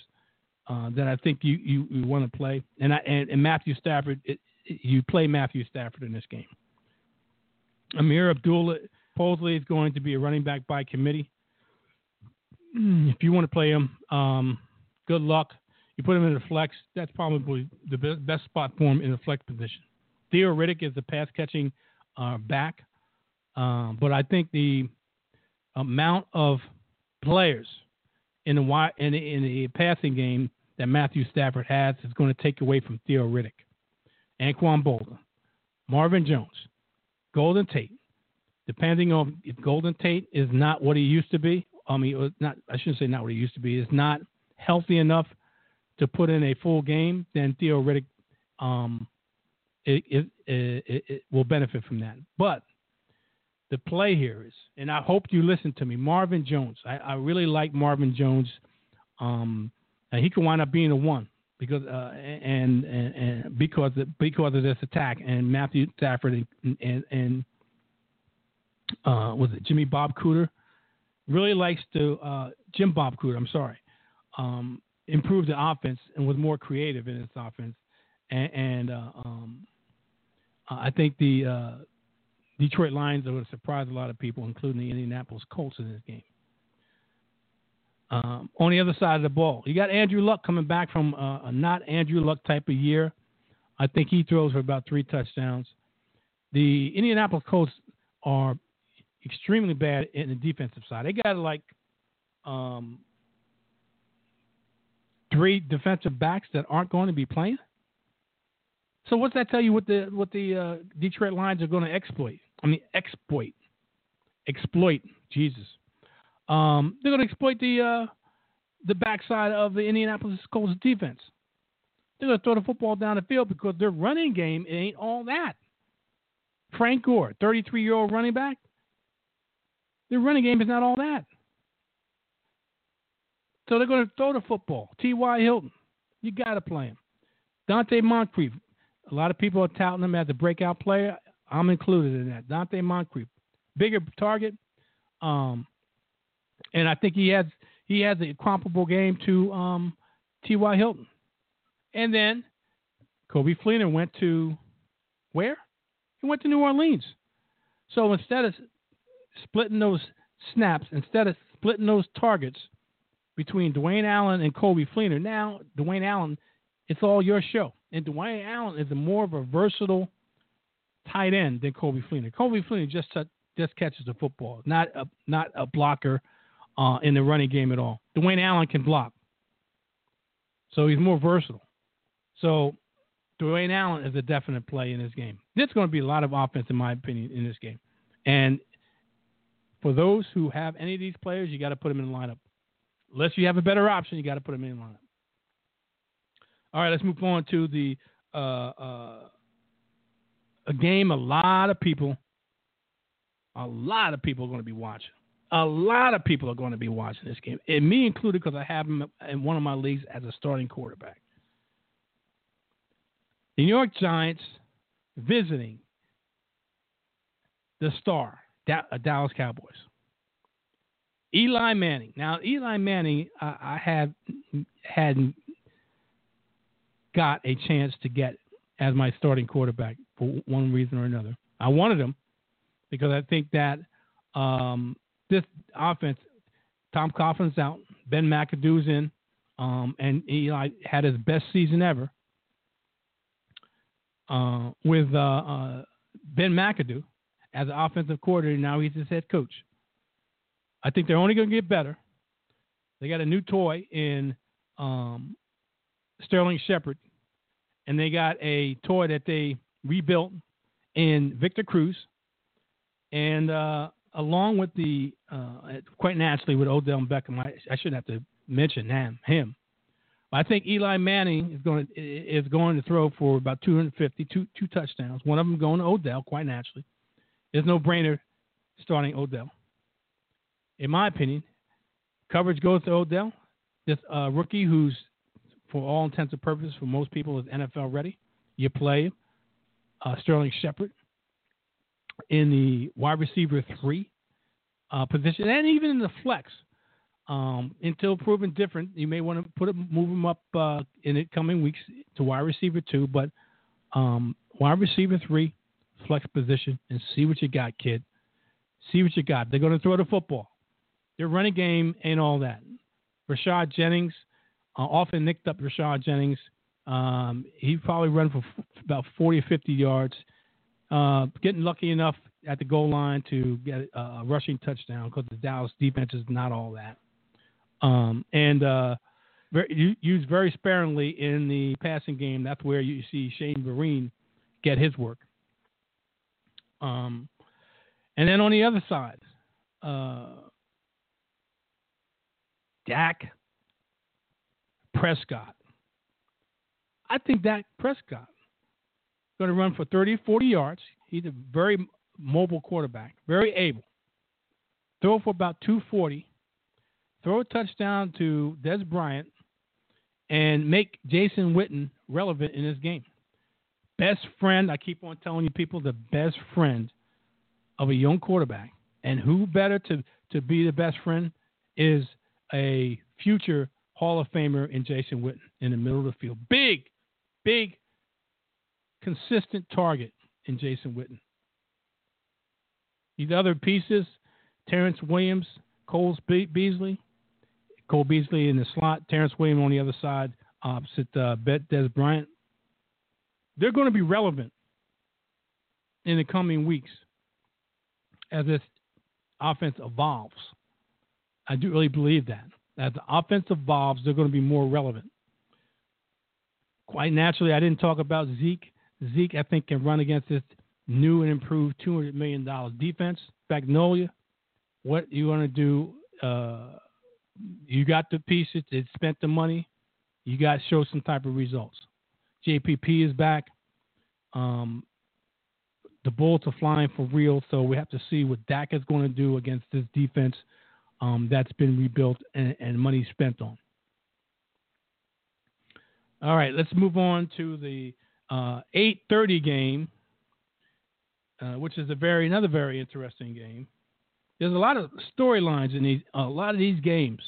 uh, that I think you, you, you want to play. And, I, and, and Matthew Stafford, it, it, you play Matthew Stafford in this game. Ameer Abdullah supposedly is going to be a running back by committee. If you want to play him, um, good luck. You put him in the flex. That's probably the best spot for him in the flex position. Theo Riddick is the pass catching uh, back, uh, but I think the amount of players in the in the, in the passing game that Matthew Stafford has is going to take away from Theo Riddick, Anquan Boldin, Marvin Jones, Golden Tate. Depending on if Golden Tate is not what he used to be, I mean, not I shouldn't say not what he used to be, is not healthy enough to put in a full game, then Theo Riddick um, it, it, it, it will benefit from that. But the play here is, and I hope you listen to me, Marvin Jones. I, I really like Marvin Jones. Um, he could wind up being a one because uh, and, and, and because of, because of this attack and Matthew Stafford and and, and uh, was it Jimmy Bob Cooter really likes to uh, Jim Bob Cooter. I'm sorry, um, improve the offense and was more creative in his offense, and, and uh, I think the uh, Detroit Lions are going to surprise a lot of people, including the Indianapolis Colts in this game. Um, on the other side of the ball, you got Andrew Luck coming back from uh, a not Andrew Luck type of year. I think he throws for about three touchdowns. The Indianapolis Colts are extremely bad in the defensive side. They got like um, three defensive backs that aren't going to be playing. So what's that tell you? What the what the uh, Detroit Lions are going to exploit? I mean, exploit, exploit. Jesus, um, they're going to exploit the uh, the backside of the Indianapolis Colts defense. They're going to throw the football down the field because their running game ain't all that. Frank Gore, 33 year old running back, their running game is not all that. So they're going to throw the football. T.Y. Hilton, you got to play him. Donte Moncrief, a lot of people are touting him as a breakout player. I'm included in that. Donte Moncrief, bigger target, um, and I think he has he has a comparable game to um, T.Y. Hilton. And then Coby Fleener went to where? He went to New Orleans. So instead of splitting those snaps, instead of splitting those targets between Dwayne Allen and Coby Fleener, now Dwayne Allen, it's all your show. And Dwayne Allen is a more of a versatile tight end than Coby Fleener. Coby Fleener just just catches the football, not a not a blocker uh, in the running game at all. Dwayne Allen can block, so he's more versatile. So Dwayne Allen is a definite play in this game. There's going to be a lot of offense, in my opinion, in this game. And for those who have any of these players, you got to put them in the lineup. Unless you have a better option, you got to put them in the lineup. All right, let's move on to the uh, uh, a game. A lot of people, a lot of people are going to be watching. A lot of people are going to be watching this game, and me included, because I have him in one of my leagues as a starting quarterback. The New York Giants visiting the star, uh, Dallas Cowboys. Eli Manning. Now, Eli Manning, uh, I had hadn't got a chance to get as my starting quarterback for one reason or another. I wanted him because I think that um, this offense, Tom Coughlin's out, Ben McAdoo's in, um, and Eli had his best season ever uh, with uh, uh, Ben McAdoo as an offensive coordinator. Now he's his head coach. I think they're only going to get better. They got a new toy in um, Sterling Shepard, and they got a toy that they rebuilt in Victor Cruz, and uh, along with the uh, quite naturally with Odell Beckham, I, I shouldn't have to mention him. Him, I think Eli Manning is going to, is going to throw for about 250, two, two touchdowns. One of them going to Odell, quite naturally. There's no brainer starting Odell. In my opinion, coverage goes to Odell. This uh, rookie who's, for all intents and purposes, for most people, is NFL ready. You play uh, Sterling Shepard in the wide receiver three uh, position, and even in the flex. Um, until proven different, you may want to put it, move him up uh, in the coming weeks to wide receiver two, but um, wide receiver three, flex position, and see what you got, kid. See what you got. They're going to throw the football. Their running game ain't all that. Rashad Jennings, uh, often nicked up Rashad Jennings. Um, he probably run for f- about 40 or 50 yards. Uh, getting lucky enough at the goal line to get a rushing touchdown because the Dallas defense is not all that um, and uh, very, used very sparingly in the passing game. That's where you see Shane Vereen get his work. Um, and then on the other side, uh, Dak Prescott. I think Dak Prescott is going to run for 30, 40 yards. He's a very mobile quarterback, very able. Throw for about 240 throw a touchdown to Dez Bryant, and make Jason Witten relevant in this game. Best friend, I keep on telling you people, the best friend of a young quarterback. And who better to, to be the best friend is a future Hall of Famer in Jason Witten in the middle of the field. Big, big, consistent target in Jason Witten. These other pieces, Terrance Williams, Cole Beasley, Cole Beasley in the slot, Terrance Williams on the other side, opposite uh, Dez Bryant. They're going to be relevant in the coming weeks as this offense evolves. I do really believe that. As the offense evolves, they're going to be more relevant. quite naturally, I didn't talk about Zeke. Zeke, I think, can run against this new and improved $200 million defense. Magnolia, what you want to do? Uh, you got the pieces, it spent the money. You got to show some type of results. JPP is back. Um, the Bulls are flying for real, so we have to see what Dak is going to do against this defense um, that's been rebuilt and, and money spent on. All right, let's move on to the uh, 8:30 game, uh, which is a very another very interesting game. There's a lot of storylines in these a lot of these games,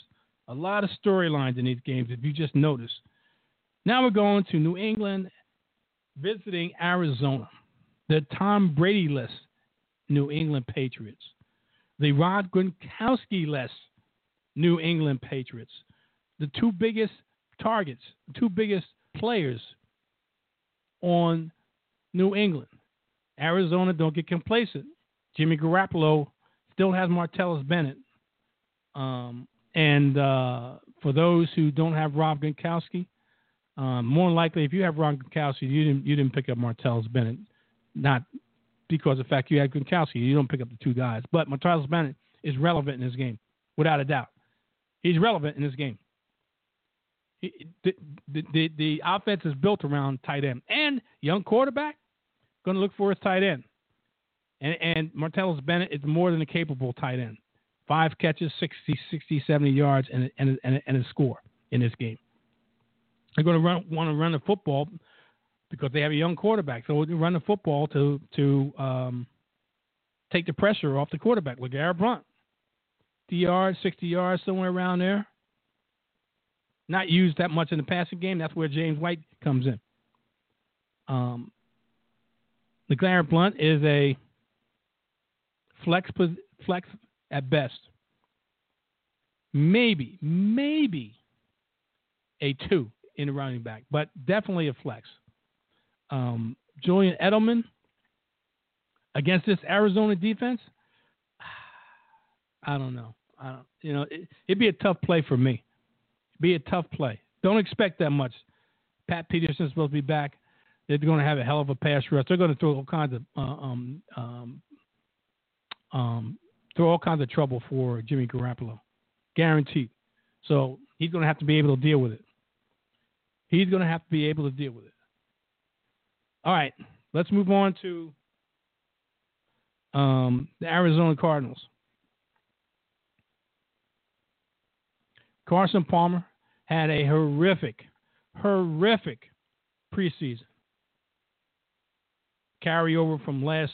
a lot of storylines in these games. If you just notice. Now we're going to New England, visiting Arizona, the Tom Brady less New England Patriots, the Rob Gronkowski less New England Patriots, the two biggest targets, the two biggest players on New England. Arizona, don't get complacent. Jimmy Garoppolo still has Martellus Bennett. Um, and uh, for those who don't have Rob Gronkowski, um, more likely, if you have Rob Gronkowski, you didn't you didn't pick up Martellus Bennett, not because of the fact you had Gronkowski. You don't pick up the two guys, but Martellus Bennett is relevant in this game, without a doubt. He's relevant in this game the, the, the, offense is built around tight end and young quarterback. Going to look for his tight end, and and Martellus Bennett is more than a capable tight end. Five catches, 60, 60 70 yards, and and and, and a score in this game. They're going to run, want to run the football because they have a young quarterback. So they run the football to to um, take the pressure off the quarterback. Look, Garrett Blunt, 50 yards, 60 yards, somewhere around there not used that much in the passing game. That's where James White comes in. Um, LeGarrette Blunt is a flex flex at best. Maybe, maybe a two in the running back, but definitely a flex. Um, Julian Edelman against this Arizona defense, <sighs> I don't know. I don't, you know, it, it'd be a tough play for me be a tough play. Don't expect that much. Pat Peterson's supposed to be back. They're going to have a hell of a pass rush. They're going to throw all kinds of uh, um, um, um, throw all kinds of trouble for Jimmy Garoppolo, guaranteed. So he's going to have to be able to deal with it. He's going to have to be able to deal with it. All right, let's move on to um, the Arizona Cardinals. Carson Palmer had a horrific, horrific preseason. Carryover from last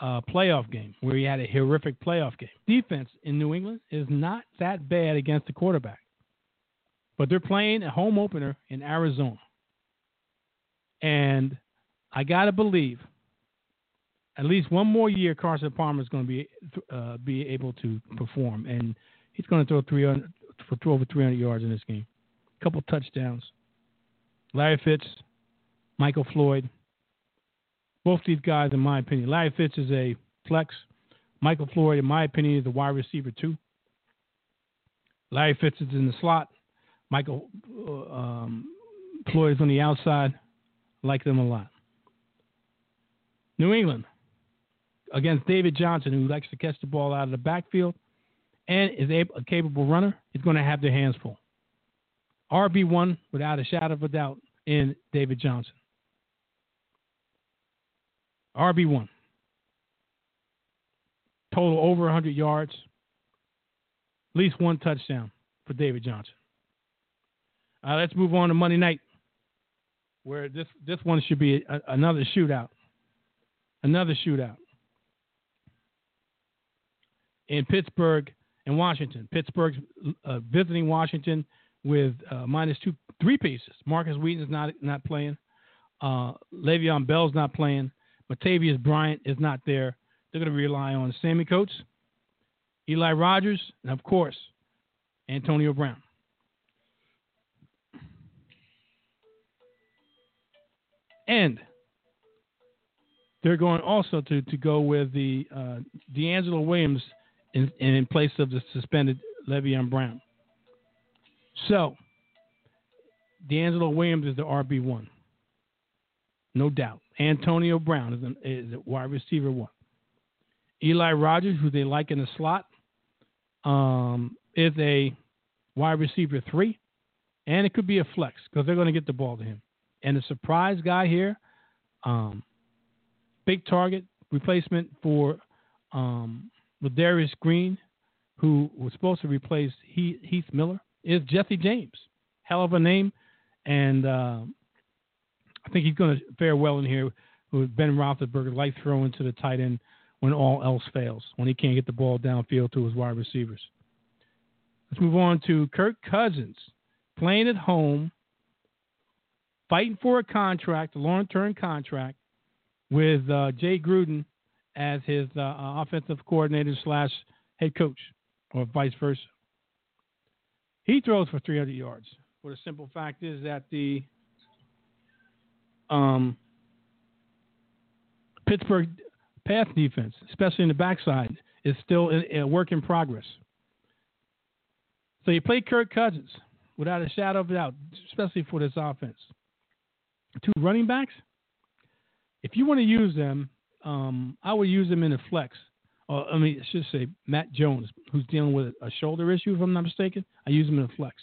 uh, playoff game where he had a horrific playoff game. Defense in New England is not that bad against the quarterback, but they're playing a home opener in Arizona, and I gotta believe at least one more year Carson Palmer is going to be uh, be able to perform, and he's going to throw 300, for over 300 yards in this game. A couple touchdowns. Larry Fitz, Michael Floyd. Both these guys, in my opinion. Larry Fitz is a flex. Michael Floyd, in my opinion, is a wide receiver too. Larry Fitz is in the slot. Michael uh, um, Floyd is on the outside. Like them a lot. New England against David Johnson, who likes to catch the ball out of the backfield and is a, capable runner, is going to have their hands full. RB1, without a shadow of a doubt, in David Johnson. RB1. Total over 100 yards, at least one touchdown for David Johnson. Uh, let's move on to Monday night, where this, this one should be a, another shootout. Another shootout. In Pittsburgh, and Washington. Pittsburgh's uh, visiting Washington with uh, minus two, three pieces. Markus Wheaton's not not playing. Uh, Le'Veon Bell's not playing. Martavis Bryant is not there. They're going to rely on Sammy Coates, Eli Rogers, and of course, Antonio Brown. And they're going also to, to go with the uh, DeAngelo Williams in, in place of the suspended Le'Veon Brown. So, DeAngelo Williams is the RB1. no doubt. Antonio Brown is, an, is a wide receiver one. Eli Rogers, who they like in the slot, um, is a wide receiver three, and it could be a flex because they're going to get the ball to him. And the surprise guy here, um, big target replacement for um, Ladarius Green, who was supposed to replace Heath, Miller, is Jesse James. Hell of a name, and uh, I think he's going to fare well in here with Ben Roethlisberger, like throwing to the tight end when all else fails, when he can't get the ball downfield to his wide receivers. Let's move on to Kirk Cousins, playing at home, fighting for a contract, a long-term contract, with uh, Jay Gruden as his uh, offensive coordinator slash head coach, or vice versa. He throws for 300 yards. But the simple fact is that the um, Pittsburgh pass defense, especially in the backside, is still a work in progress. So you play Kirk Cousins without a shadow of a doubt, especially for this offense. Two running backs. If you want to use them, um, I would use them in a flex. Or, I mean, I should say Matt Jones, who's dealing with a shoulder issue, if I'm not mistaken. I use him in a flex.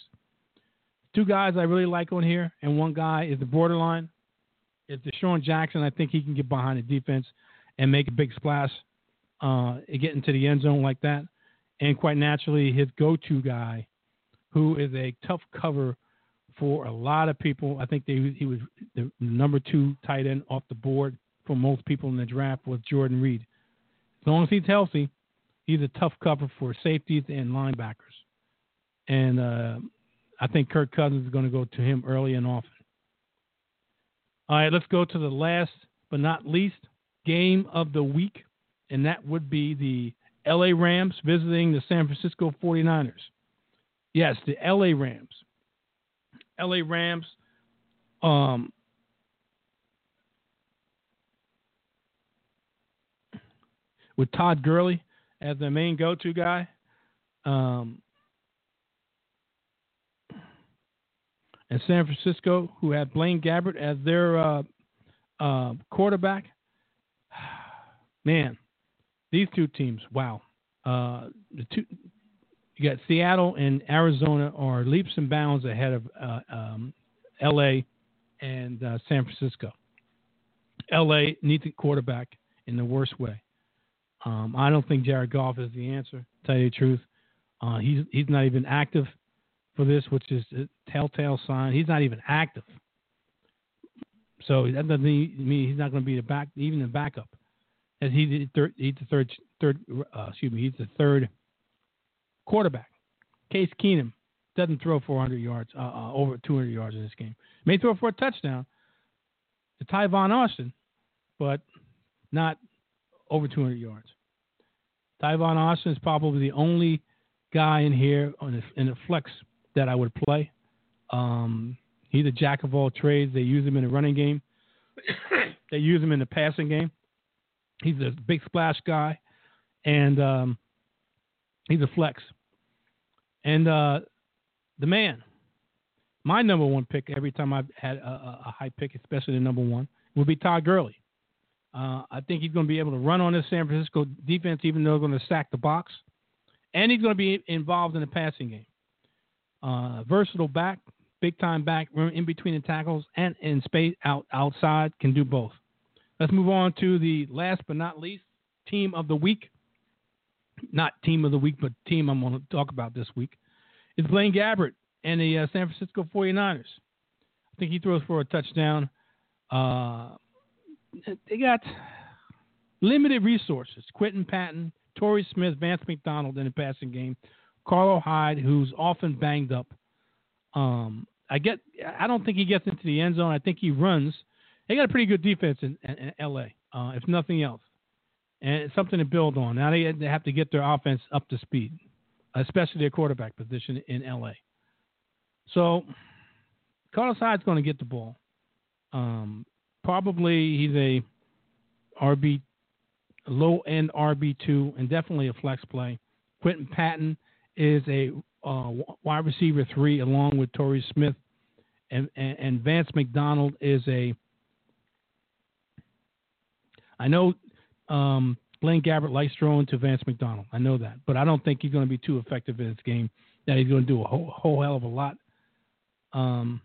Two guys I really like on here, and one guy is the borderline. It's DeSean Jackson. I think he can get behind the defense and make a big splash, uh, get into the end zone like that. And quite naturally, his go-to guy, who is a tough cover for a lot of people. I think they, he was the number two tight end off the board for most people in the draft was Jordan Reed. As long as he's healthy, he's a tough cover for safeties and linebackers. And uh, I think Kirk Cousins is going to go to him early and often. All right, let's go to the last but not least game of the week, and that would be the LA Rams visiting the San Francisco 49ers. Yes, the LA Rams. LA Rams um, with Todd Gurley as the main go-to guy. Um, and San Francisco, who had Blaine Gabbert as their uh, uh, quarterback. <sighs> Man, these two teams, wow. Uh, the two, you got Seattle and Arizona are leaps and bounds ahead of uh, um, L.A. and uh, San Francisco. L.A. needs a quarterback in the worst way. Um, I don't think Jared Goff is the answer. To tell you the truth, uh, he's he's not even active for this, which is a telltale sign. He's not even active. So that doesn't mean he's not going to be the back, even the backup. As he's the third, he's the third, third uh, excuse me, he's the third quarterback. Case Keenum doesn't throw 400 yards, uh, uh, over 200 yards in this game. May throw for a touchdown to Tavon Austin, but not over 200 yards. Tavon Austin is probably the only guy in here on a, in a flex that I would play. Um, he's a jack of all trades. They use him in the running game. <coughs> they use him in the passing game. He's a big splash guy, and um, he's a flex. And uh, the man, my number one pick every time I've had a, a high pick, especially the number one, would be Todd Gurley. Uh, I think he's going to be able to run on this San Francisco defense, even though they're going to sack the box, and he's going to be involved in the passing game. Uh, versatile back, big time back, in between the tackles and in space out outside, can do both. Let's move on to the last but not least team of the week. Not team of the week, but team I'm going to talk about this week. Is Blaine Gabbert and the uh, San Francisco 49ers. I think he throws for a touchdown. Uh, they got limited resources. Quinton Patton, Torrey Smith, Vance McDonald in the passing game. Carlos Hyde, who's often banged up. Um, I get. I don't think he gets into the end zone. I think he runs. They got a pretty good defense in, in, in L.A. Uh, if nothing else, and it's something to build on. Now they, they have to get their offense up to speed, especially their quarterback position in L.A. So Carlos Hyde's going to get the ball. Um, probably he's a RB, low end RB two, and definitely a flex play. Quinton Patton is a uh, wide receiver three, along with Torrey Smith, and, and, and Vance McDonald is a I know um, Blaine Gabbert likes throwing to Vance McDonald. I know that, but I don't think he's going to be too effective in this game. That he's going to do a whole, whole hell of a lot. Um,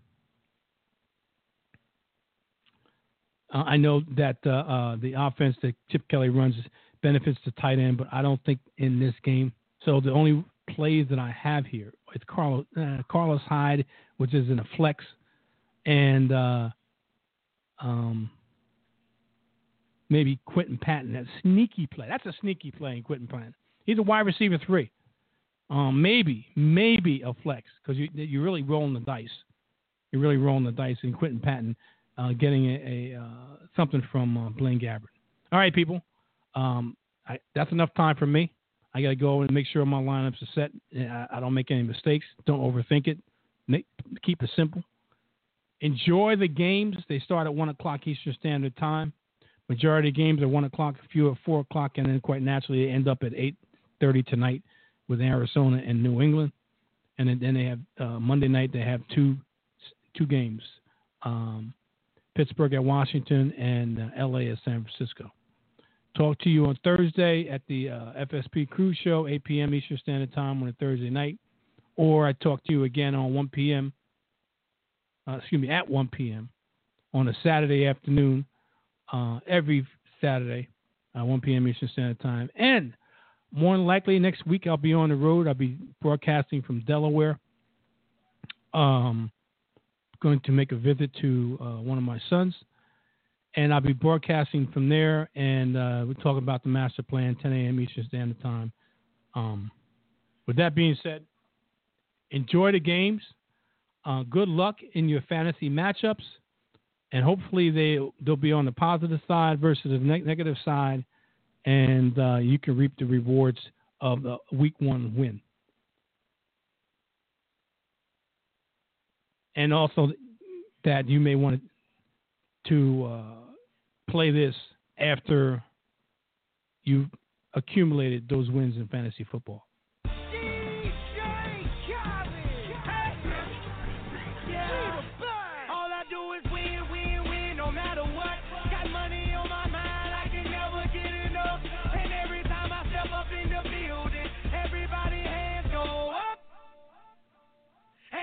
I know that uh, uh, the offense that Chip Kelly runs benefits the tight end, but I don't think in this game. So the only plays that I have here is Carlos uh, Carlos Hyde, which is in a flex, and uh, um, maybe Quinton Patton. That sneaky play. That's a sneaky play in Quinton Patton. He's a wide receiver three. Um, maybe, maybe a flex because you, you're really rolling the dice. You're really rolling the dice in Quinton Patton uh, getting a, a uh, something from uh, Blaine Gabbert. All right, people. Um, I, that's enough time for me. I got to go and make sure my lineups are set. I, I don't make any mistakes. Don't overthink it. Make, keep it simple. Enjoy the games. They start at one o'clock Eastern Standard Time. Majority of games are one o'clock, a few at four o'clock, and then quite naturally they end up at eight thirty tonight with Arizona and New England. And then they have uh, Monday night. They have two two games: um, Pittsburgh at Washington and uh, L.A. at San Francisco. Talk to you on Thursday at the uh, FSP Cruise Show, 8 p.m. Eastern Standard Time on a Thursday night, or I talk to you again on 1 p.m. Uh, excuse me, at 1 p.m. on a Saturday afternoon uh, every Saturday, uh, 1 p.m. Eastern Standard Time. And more than likely next week I'll be on the road. I'll be broadcasting from Delaware. Um, going to make a visit to uh, one of my sons, and I'll be broadcasting from there. And uh, we're talking about the master plan, 10 a.m. Eastern Standard Time. Um, with that being said, enjoy the games. Uh, good luck in your fantasy matchups and hopefully they they'll be on the positive side versus the ne- negative side, and uh, you can reap the rewards of the week one win. And also that you may want to uh, play this after you've accumulated those wins in fantasy football.